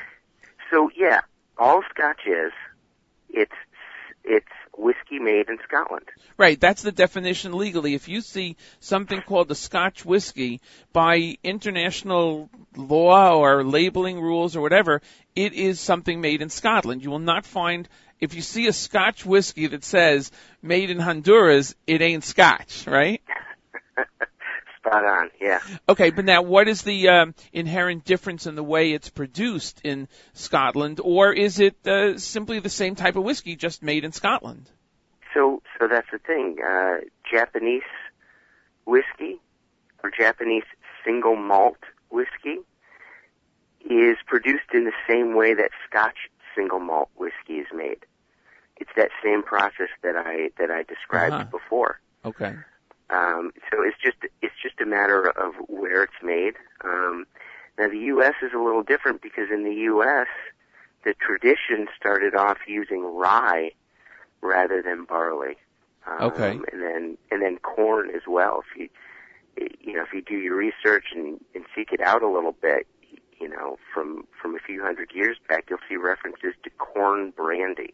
So yeah, all Scotch is, it's it's whiskey made in Scotland. Right, that's the definition legally. If you see something called a Scotch whiskey by international law or labeling rules or whatever, it is something made in Scotland. You will not find, if you see a Scotch whiskey that says made in Honduras, it ain't Scotch, right? [laughs] Spot on, yeah. Okay, but now what is the um, inherent difference in the way it's produced in Scotland, or is it uh, simply the same type of whiskey just made in Scotland? So so that's the thing. Uh, Japanese whiskey or Japanese single malt whiskey is produced in the same way that Scotch single malt whiskey is made. It's that same process that I that I described Uh-huh. before. Okay. Um, so it's just it's just a matter of where it's made. Um, now the U.S. is a little different because in the U.S. the tradition started off using rye rather than barley. Um, Okay. And then and then corn as well. If you you know if you do your research and, and seek it out a little bit, you know from from a few hundred years back, you'll see references to corn brandy.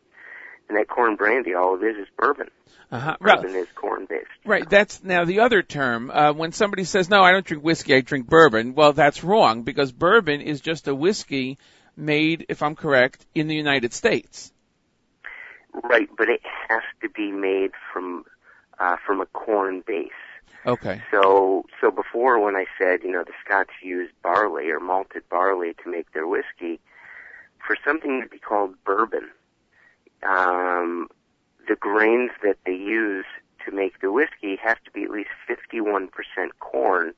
And that corn brandy, all it is is bourbon. Uh-huh. Bourbon is corn based. Right. That's now the other term. Uh, when somebody says, "No, I don't drink whiskey. I drink bourbon," well, that's wrong because bourbon is just a whiskey made, if I'm correct, in the United States. Right, but it has to be made from uh, from a corn base. Okay. So so before when I said you know the Scots use barley or malted barley to make their whiskey, for something to be called bourbon, um, the grains that they use to make the whiskey have to be at least 51% corn,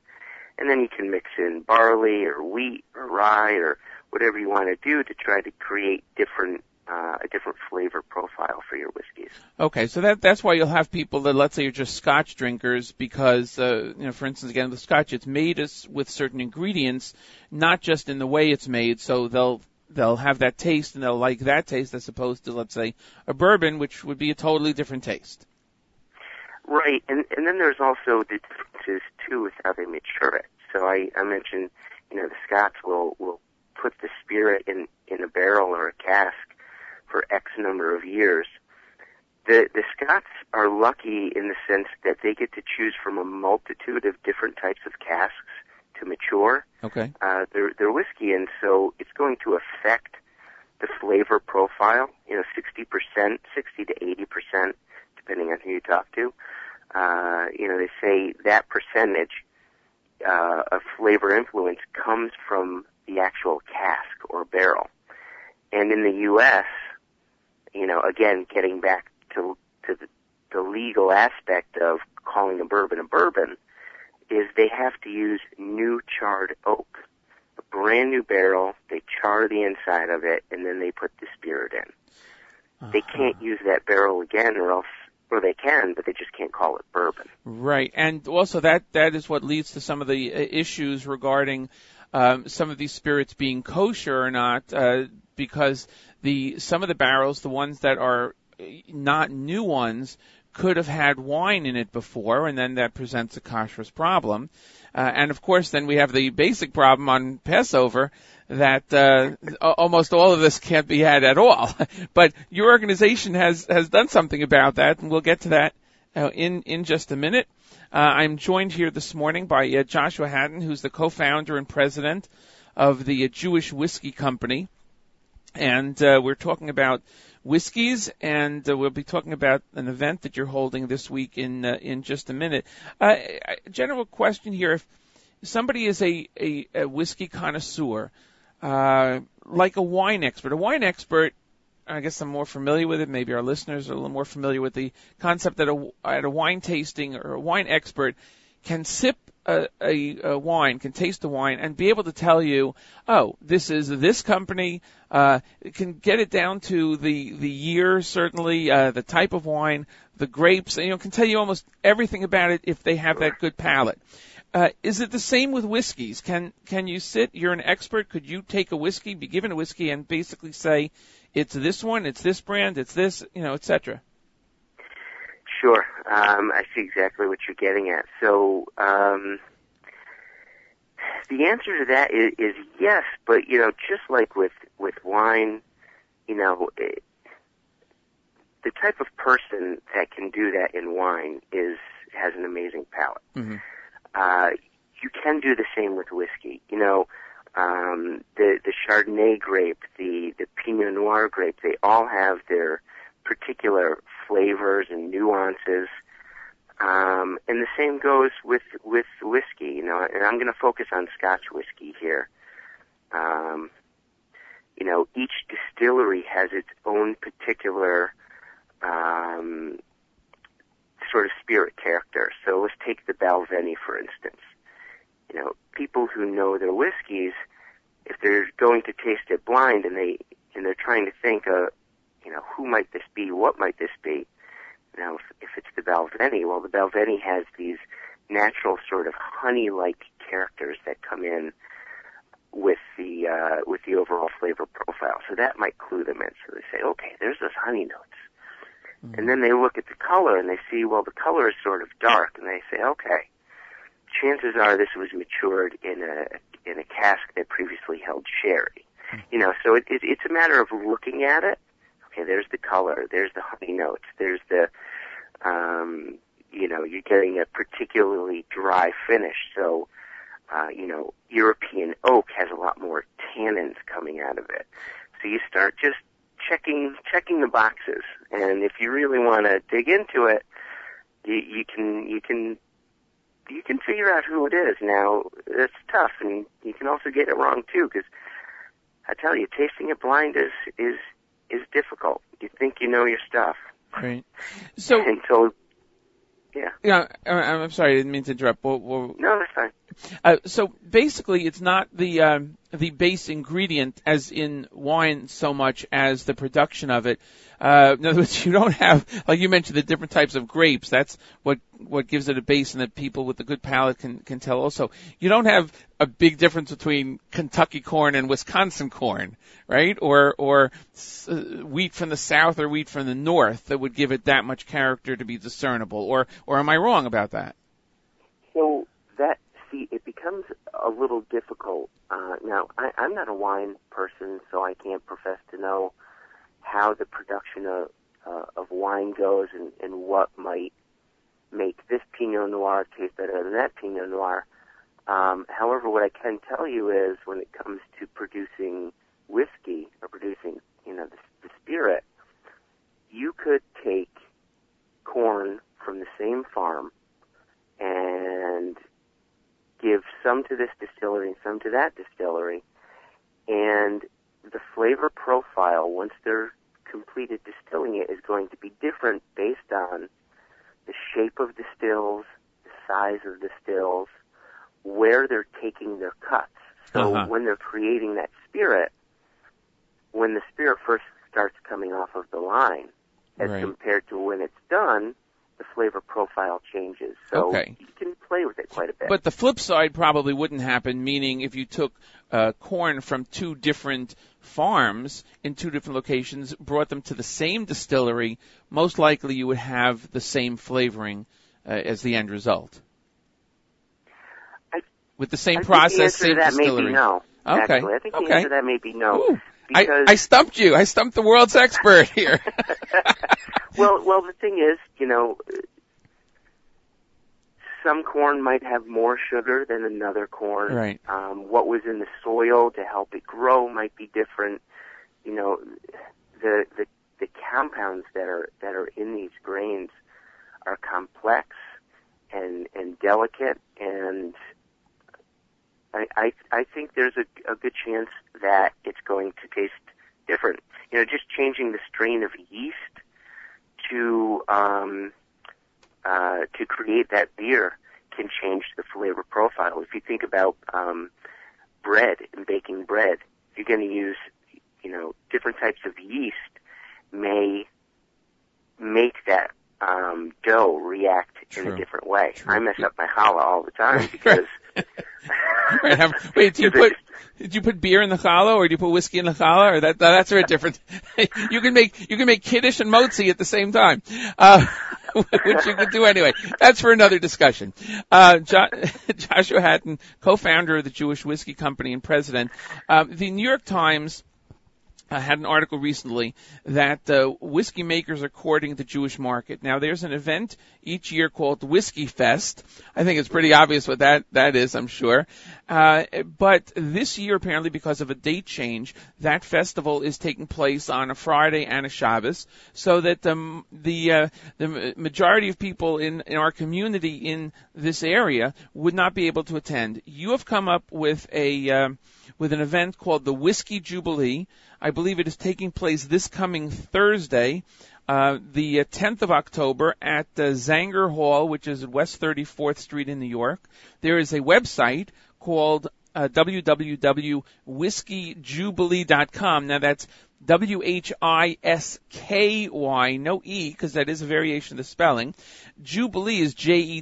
and then you can mix in barley or wheat or rye or whatever you want to do to try to create different uh, a different flavor profile for your whiskeys. Okay, so that that's why you'll have people that let's say are just Scotch drinkers because uh, you know, for instance, again, the Scotch it's made as, with certain ingredients, not just in the way it's made. So they'll they'll have that taste and they'll like that taste as opposed to let's say a bourbon, which would be a totally different taste. Right, and and then there's also the differences too with how they mature it. So I, I mentioned, you know, the Scots will will put the spirit in in a barrel or a cask for X number of years. The the Scots are lucky in the sense that they get to choose from a multitude of different types of casks to mature Okay. uh, their their whiskey, and so it's going to affect the flavor profile. You know, sixty percent, sixty to eighty percent, depending on who you talk to. Uh, you know, they say that percentage uh, of flavor influence comes from the actual cask or barrel. And in the U.S., you know, again, getting back to to the, the legal aspect of calling a bourbon a bourbon, is they have to use new charred oak, a brand new barrel. They char the inside of it, and then they put the spirit in. They can't use that barrel again, or else, or they can, but they just can't call it bourbon. Right, and also that that is what leads to some of the uh, issues regarding um, some of these spirits being kosher or not, uh, because the some of the barrels, the ones that are uh, not new ones, could have had wine in it before, and then that presents a kashrus problem. Uh, and of course, then we have the basic problem on Passover that uh, almost all of this can't be had at all. [laughs] but your organization has has done something about that, and we'll get to that uh, in in just a minute. Uh, I'm joined here this morning by uh, Joshua Hatton, who's the co-founder and president of the uh, Jewish Whiskey Company, and we're talking about whiskeys, and uh, we'll be talking about an event that you're holding this week in uh, in just a minute. Uh, general question here: If somebody is a, a, a whiskey connoisseur, uh, like a wine expert. A wine expert, I guess I'm more familiar with it. Maybe our listeners are a little more familiar with the concept that a, at a wine tasting or a wine expert can sip a, a, a wine, can taste the wine, and be able to tell you, oh, this is this company. Uh, can get it down to the the year, certainly, uh, the type of wine, the grapes. You know, can tell you almost everything about it if they have that good palate. Uh, is it the same with whiskeys? Can can you sit? You're an expert. Could you take a whiskey, be given a whiskey, and basically say, it's this one, it's this brand, it's this, you know, etc. Sure. Um, I see exactly what you're getting at. So, um, the answer to that is, is yes, but you know, just like with with wine, you know, it, the type of person that can do that in wine is has an amazing palate. Mm-hmm. Uh, you can do the same with whiskey. You know, um, the the Chardonnay grape, the the Pinot Noir grape, they all have their particular flavors and nuances. Um, and the same goes with with whiskey. You know, and I'm going to focus on Scotch whiskey here. Um, you know, each distillery has its own particular um, sort of spirit character. So let's take the Balvenie for instance. You know, people who know their whiskeys, if they're going to taste it blind and they and they're trying to think, uh, you know, who might this be? What might this be? Now, if, if it's the Balvenie, well, the Balvenie has these natural sort of honey-like characters that come in with the uh, with the overall flavor profile. So that might clue them in. So they say, okay, there's those honey notes. And then they look at the color and they see, well, the color is sort of dark, and they say, okay, chances are this was matured in a in a cask that previously held sherry. You know, so it, it, it's a matter of looking at it. Okay, there's the color, there's the honey notes, there's the, um, you know, you're getting a particularly dry finish. So, uh, you know, European oak has a lot more tannins coming out of it. So you start just checking checking the boxes, and if you really want to dig into it, you, you can you can you can figure out who it is. Now it's tough, and you can also get it wrong too, because I tell you, tasting it blind is is is difficult. You think you know your stuff, Right. So, [laughs] until yeah. yeah, I- I'm sorry, I didn't mean to interrupt. Well, well, No, that's fine. Uh, so basically, it's not the um, the base ingredient, as in wine, so much as the production of it. Uh, in other words, [laughs] you don't have, like you mentioned, the different types of grapes. That's what what gives it a base, and that people with a good palate can can tell. Also, you don't have a big difference between Kentucky corn and Wisconsin corn, right? Or or uh, wheat from the south or wheat from the north that would give it that much character to be discernible. Or or am I wrong about that? So that see, it becomes a little difficult. Uh, now, I, I'm not a wine person, so I can't profess to know how the production of uh, of wine goes and, and what might make this Pinot Noir taste better than that Pinot Noir. Um, however, what I can tell you is when it comes to producing whiskey or producing, you know, the, the spirit, you could take corn from the same farm and give some to this distillery and some to that distillery. And the flavor profile, once they're completed distilling it, is going to be different based on the shape of the stills, the size of the stills, where they're taking their cuts. So Uh-huh. when they're creating that spirit, when the spirit first starts coming off of the line, as Right. compared to when it's done, the flavor profile changes. So Okay. you can play with it quite a bit. But the flip side probably wouldn't happen, meaning if you took uh, corn from two different farms in two different locations, brought them to the same distillery, most likely you would have the same flavoring uh, as the end result. I- With the same I process, the same that distillery. may be no. Okay. Actually, I think the answer to that may be no. Ooh. I, I stumped you. I stumped the world's expert here. [laughs] well, well, the thing is, you know, some corn might have more sugar than another corn. Right. Um, what was in the soil to help it grow might be different. You know, the the the compounds that are that are in these grains are complex and and delicate and I, I I think there's a, a good chance that it's going to taste different. You know, just changing the strain of yeast to um, uh, to create that beer can change the flavor profile. If you think about um, bread and baking bread, you're going to use you know different types of yeast may make that um, dough react in a different way. I mess up my challah all the time [laughs] because [laughs] Right, have- wait, do you put did you put beer in the challah or do you put whiskey in the challah or that that's very different? [laughs] you can make you can make kiddush and motzi at the same time, uh, [laughs] which you could do anyway. That's for another discussion. Uh, jo- Joshua Hatton, co-founder of the Jewish Whiskey Company and president. Um, the New York Times I had an article recently that uh, whiskey makers are courting the Jewish market. Now, there's an event each year called Whiskey Fest. I think it's pretty obvious what that that is. I'm sure. Uh, but this year, apparently, because of a date change, that festival is taking place on a Friday and a Shabbos, so that um, the uh, the majority of people in in our community in this area would not be able to attend. You have come up with a um, with an event called the Whiskey Jubilee. I believe it is taking place this coming Thursday, uh, the uh, 10th of October at uh, Zanger Hall, which is at West 34th Street in New York. There is a website called uh, www.whiskyjewbilee.com. Now that's W-H-I-S-K-Y, no E, because that is a variation of the spelling. Jubilee is J-E-W-B-I-L-E-E.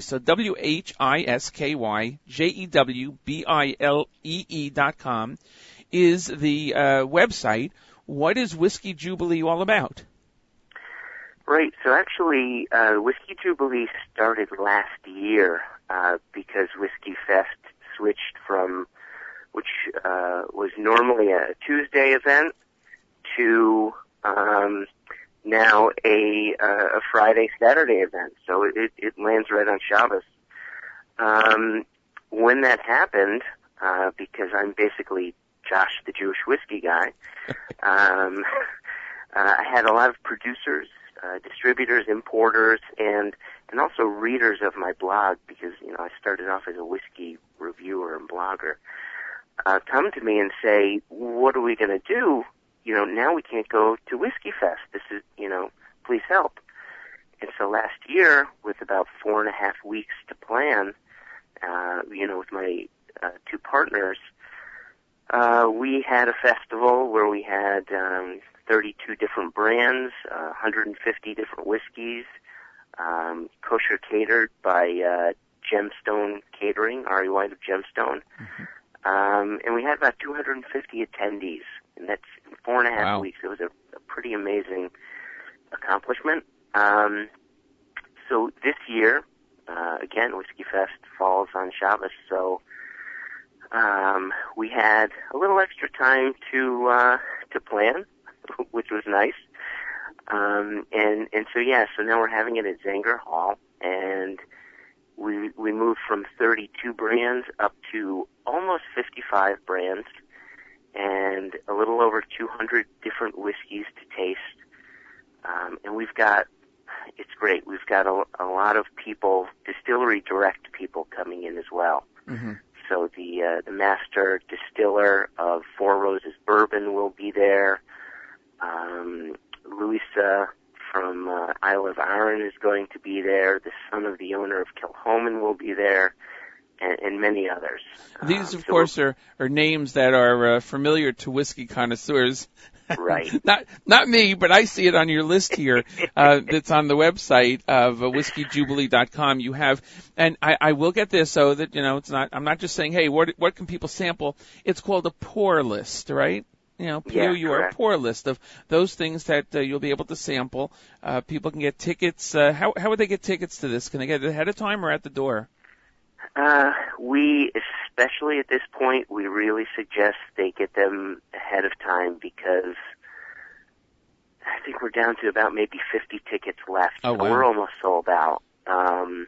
So W-H-I-S-K-Y, J-E-W-B-I-L-E-E E dot com is the uh, website. What is Whiskey Jubilee all about? Right. So actually, uh, Whiskey Jubilee started last year uh, because Whiskey Fest switched from, which uh, was normally a Tuesday event, to um, now a uh, a Friday Saturday event. So it it lands right on Shabbos. Um, when that happened, uh, because I'm basically Josh the Jewish whiskey guy, [laughs] um, uh, I had a lot of producers uh, distributors, importers, and and also readers of my blog because you know I started off as a whiskey reviewer and blogger. Uh, come to me and say, "What are we going to do? You know, now we can't go to Whiskey Fest. This is, you know, please help." And so last year, with about four and a half weeks to plan, uh, you know, with my uh, two partners, uh, we had a festival where we had um, 32 different brands, uh, 150 different whiskeys, um, kosher catered by uh, Gemstone Catering, Ari White of Gemstone. Um, and we had about 250 attendees, and that's in four and a half Wow. weeks. It was a, a pretty amazing accomplishment. Um, so this year, uh, again, Whiskey Fest falls on Shabbos, so um, we had a little extra time to uh, to plan, [laughs] which was nice. Um, and and so yeah, so now we're having it at Zanger Hall, and we we moved from 32 brands up to almost 55 brands, and a little over 200 different whiskeys to taste. Um, and we've got it's great. We've got a, a lot of people, distillery direct people coming in as well. Mm-hmm. So the uh, the master distiller of Four Roses Bourbon will be there. Um, Louisa from uh, Isle of Arran is going to be there. The son of the owner of Kilchoman will be there, and, and many others. These, Um, of so course, are, are names that are uh, familiar to whiskey connoisseurs. Right. [laughs] not not me, but I see it on your list here. Uh, that's on the website of uh, whiskyjewbilee.com. You have, and I, I will get this so that you know it's not. I'm not just saying, hey, what what can people sample? It's called a pour list, right? You know, Yeah, POU or a correct. list of those things that uh, you'll be able to sample. Uh, people can get tickets. Uh, how how would they get tickets to this? Can they get it ahead of time or at the door? Uh, we, especially at this point, we really suggest they get them ahead of time because I think we're down to about maybe 50 tickets left. Oh, so wow. We're almost sold out. Um,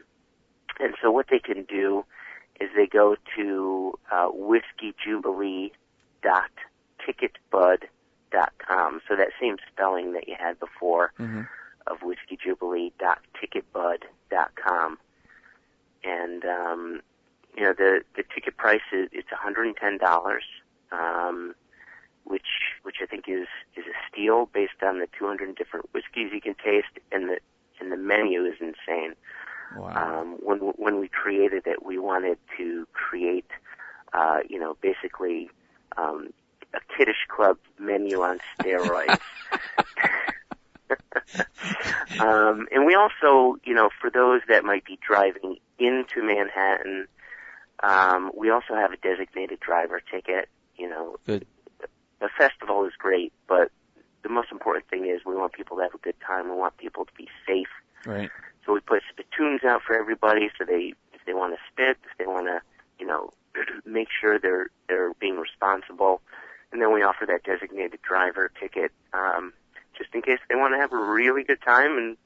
and so what they can do is they go to uh, whiskyjewbilee.ticketbud.com. So that same spelling that you had before Mm-hmm. of whiskyjewbilee.ticketbud.com. And, um, you know, the the ticket price is it's $110, um, which which I think is is a steal based on the 200 different whiskeys you can taste, and the and the menu is insane. Um, when when we created it, we wanted to create, uh, you know, basically um, a kiddush club menu on steroids. [laughs] um, and we also, you know, for those that might be driving into Manhattan, um, we also have a designated driver ticket. You know, Good. the festival is great, but the most important thing is we want people to have a good time. We want people to be safe. Right. So we put spittoons out for everybody, so they if they want to spit, if they want to, you know, [clears throat] make sure they're they're being responsible, and then we offer that designated driver ticket, um, just in case they want to have a really good time and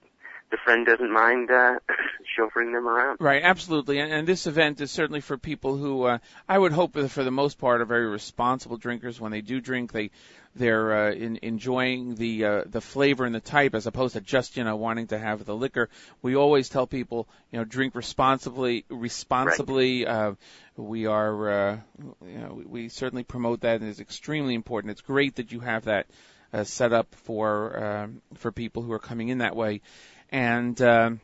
the friend doesn't mind uh, [coughs] chauffeuring them around. Right, absolutely. And, and this event is certainly for people who, uh, I would hope, for the most part, are very responsible drinkers. When they do drink, they they're uh, in, enjoying the uh, the flavor and the type, as opposed to just you know wanting to have the liquor. We always tell people, you know, drink responsibly. Responsibly. Uh, we are, uh, you know, we, we certainly promote that, and it's extremely important. It's great that you have that uh, set up for um, for people who are coming in that way, and. Um,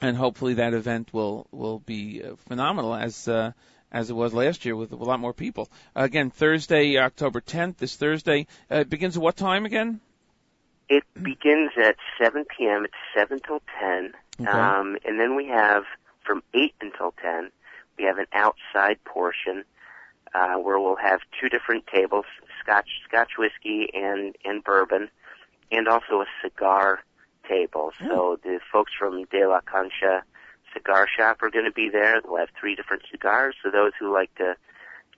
and hopefully that event will will be uh, phenomenal as uh, as it was last year with a lot more people. Again, Thursday, October 10th. This Thursday uh, it begins at what time again? It begins at 7 p.m. It's 7 till 10. Okay. Um, and then we have from 8 until 10, we have an outside portion uh, where we'll have two different tables, Scotch, Scotch whiskey and, and bourbon, and also a cigar table. So the folks from De La Concha Cigar Shop are going to be there. They'll have three different cigars. So those who like to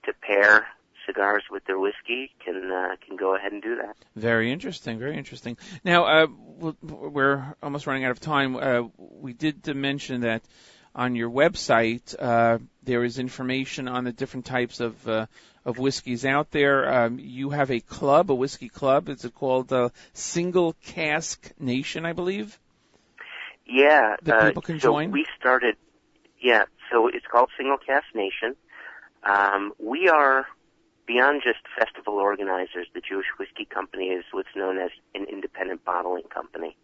to pair cigars with their whiskey can uh, can go ahead and do that. Very interesting. Very interesting. Now uh, we're almost running out of time. Uh, we did mention that on your website uh, there is information on the different types of uh, of whiskeys out there. Um, you have a club, a whiskey club. Is it called uh, Single Cask Nation? I believe. Yeah, That uh, people can so join? we started. Yeah, so it's called Single Cask Nation. Um, we are beyond just festival organizers. The Jewish Whiskey Company is what's known as an independent bottling company.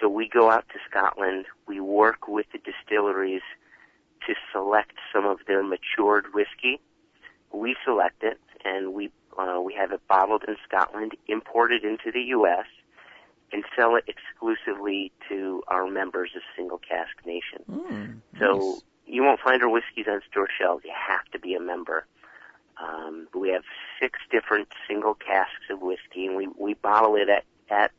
So we go out to Scotland. We work with the distilleries to select some of their matured whiskey. We select it, and we uh, we have it bottled in Scotland, imported into the U.S and sell it exclusively to our members of Single Cask Nation. So you won't find our whiskeys on store shelves. You have to be a member. Um, we have six different single casks of whiskey, and we we bottle it at at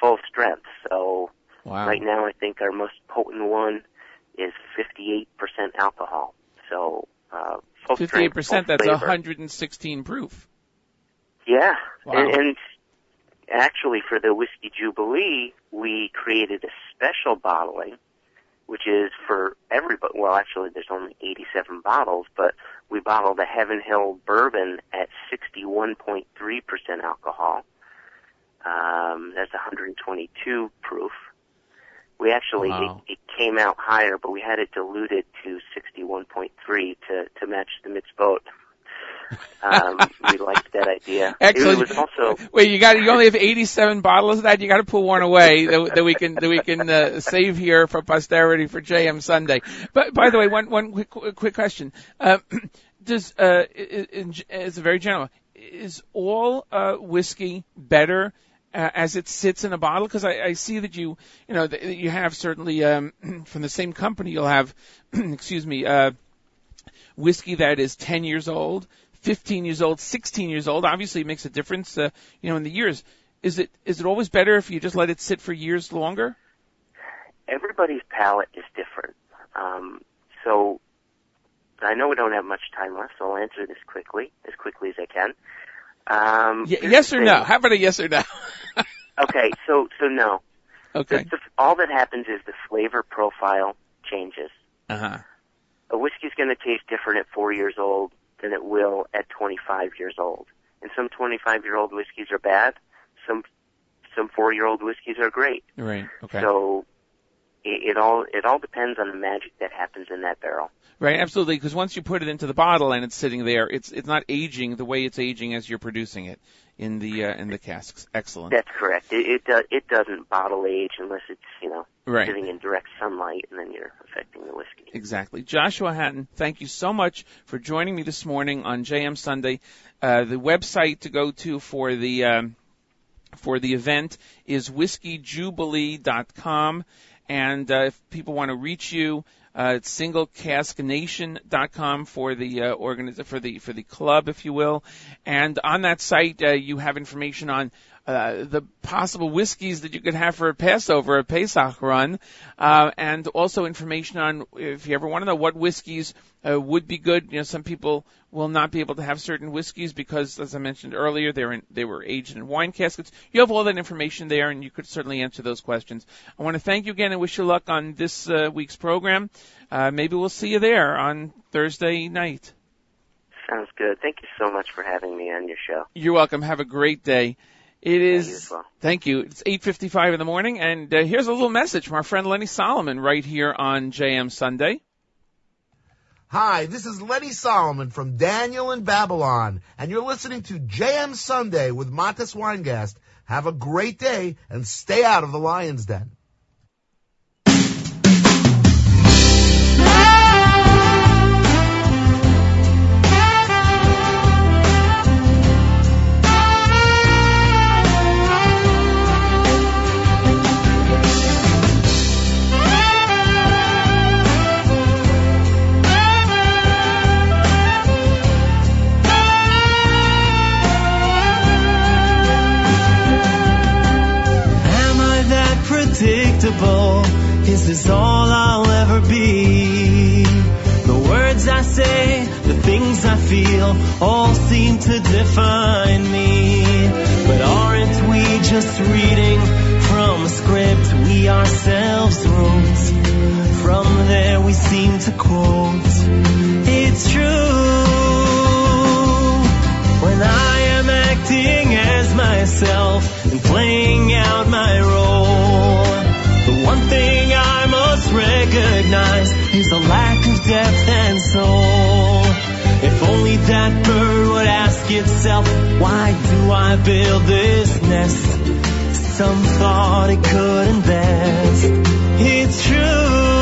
full strength. So Wow. right now, I think our most potent one is 58% alcohol. So uh, full strength, Fifty-eight percent. full That's flavor. 116 proof. Yeah, Wow. and, and actually for the whiskey jubilee, we created a special bottling, which is for everybody. Well, actually, there's only 87 bottles, but we bottled a Heaven Hill bourbon at 61.3% alcohol. Um, that's 122 proof. We actually Wow. it, it came out higher, but we had it diluted to 61.3 to to match the mitzvot. Um, we liked that idea. Excellent. It was also Wait, you got you only have 87 bottles of that. You got to put one away that, that we can that we can uh, save here for posterity for JM Sunday. But by the way, one one quick quick question: uh, [clears throat] Does uh, i- in, as a very general, is all uh, whiskey better? Uh, as it sits in a bottle, because I, I see that you, you know, that you have certainly um, [clears throat] from the same company. You'll have, [clears throat] excuse me, uh, whiskey that is 10 years old, 15 years old, 16 years old. Obviously, it makes a difference, uh, you know, in the years. Is it is it always better if you just let it sit for years longer? everybody's palate is different. Um, so I know we don't have much time left, so I'll answer this quickly, as quickly as I can. Um, Y- yes or no? How about a yes or no? [laughs] Okay, so so no. Okay. The, the, all that happens is the flavor profile changes. Uh huh. A whiskey's going to taste different at four years old than it will at 25 years old. And some 25 year old whiskeys are bad. Some some four year old whiskeys are great. Right. Okay. So it, it all it all depends on the magic that happens in that barrel. Right, absolutely. Because once you put it into the bottle and it's sitting there, it's it's not aging the way it's aging as you're producing it in the uh, in the casks. Excellent. That's correct. It it, do, it doesn't bottle age unless it's you know Right. sitting in direct sunlight, and then you're affecting the whiskey. Exactly. Joshua Hatton, thank you so much for joining me this morning on JM Sunday. Uh, the website to go to for the um, for the event is whiskyjewbilee.com, and uh, if people want to reach you, uh, it's singlecasknation.com for the uh, organiz- for the for the club, if you will. And on that site, uh, you have information on uh, the possible whiskeys that you could have for a Passover, a Pesach run, uh, and also information on if you ever want to know what whiskeys uh, would be good. You know, some people will not be able to have certain whiskeys because, as I mentioned earlier, they're in, they were aged in wine caskets. You have all that information there, and you could certainly answer those questions. I want to thank you again and wish you luck on this uh, week's program. Uh, maybe we'll see you there on Thursday night. Sounds good. Thank you so much for having me on your show. You're welcome. Have a great day. It is. you well. Thank you. It's 8:55 in the morning, and uh, here's a little message from our friend Lenny Solomon right here on JM Sunday. Hi, this is Lenny Solomon from Daniel in Babylon, and you're listening to JM Sunday with Matis Weingast. Have a great day and stay out of the lion's den. Is this all I'll ever be? The words I say, the things I feel, all seem to define me. But aren't we just reading from a script we ourselves wrote? From there we seem to quote. Recognize is a lack of depth and soul. If only that bird would ask itself, why do I build this nest? Some thought it could invest. It's true.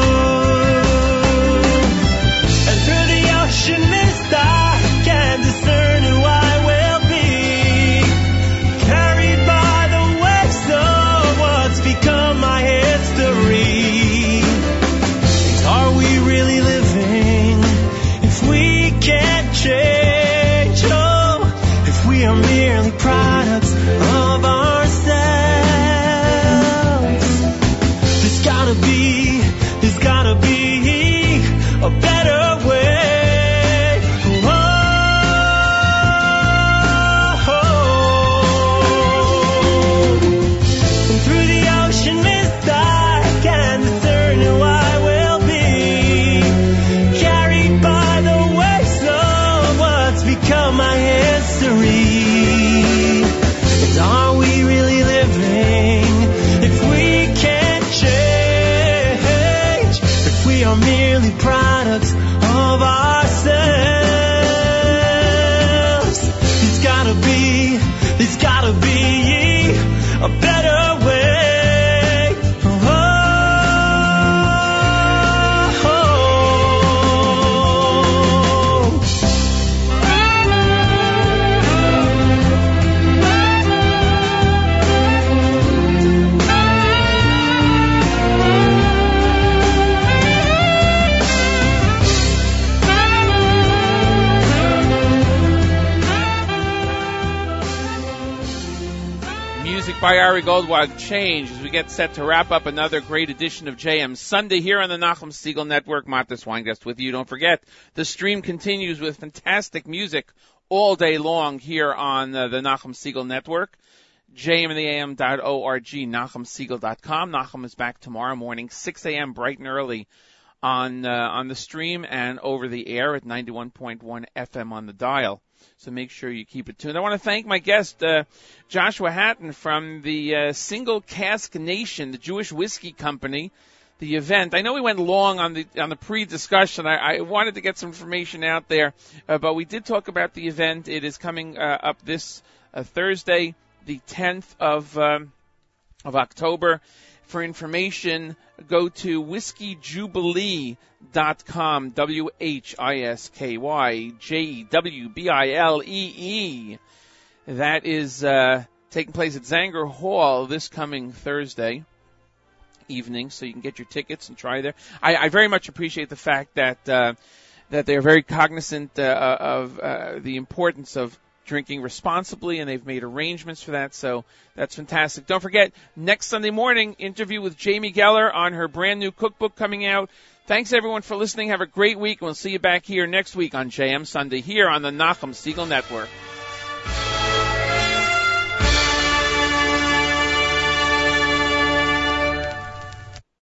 A Ari Goldwag change as we get set to wrap up another great edition of JM Sunday here on the Nachum Segal Network. Matis Weingast with you. Don't forget, the stream continues with fantastic music all day long here on uh, the Nachum Segal Network. jmintheam.org, nachumsegal.com. Nachum is back tomorrow morning, 6 a.m. bright and early on uh, on the stream and over the air at 91.1 FM on the dial. So make sure you keep it tuned. I want to thank my guest, uh, Joshua Hatton from the uh, Single Cask Nation, the Jewish whiskey company the event. I know we went long on the on the pre-discussion. I, I wanted to get some information out there, uh, but we did talk about the event. It is coming uh, up this uh, Thursday, the 10th of um, of October. For information, go to whiskyjewbilee.com. W H I S K Y J W B I L E E. That is uh, taking place at Zanger Hall this coming Thursday evening, so you can get your tickets and try there. I, I very much appreciate the fact that uh, that they're very cognizant uh, of uh, the importance of drinking responsibly, and they've made arrangements for that. So that's fantastic. Don't forget next Sunday morning interview with Jamie Geller on her brand new cookbook coming out. Thanks everyone for listening. Have a great week, and we'll see you back here next week on JM Sunday here on the Nachum Segal Network.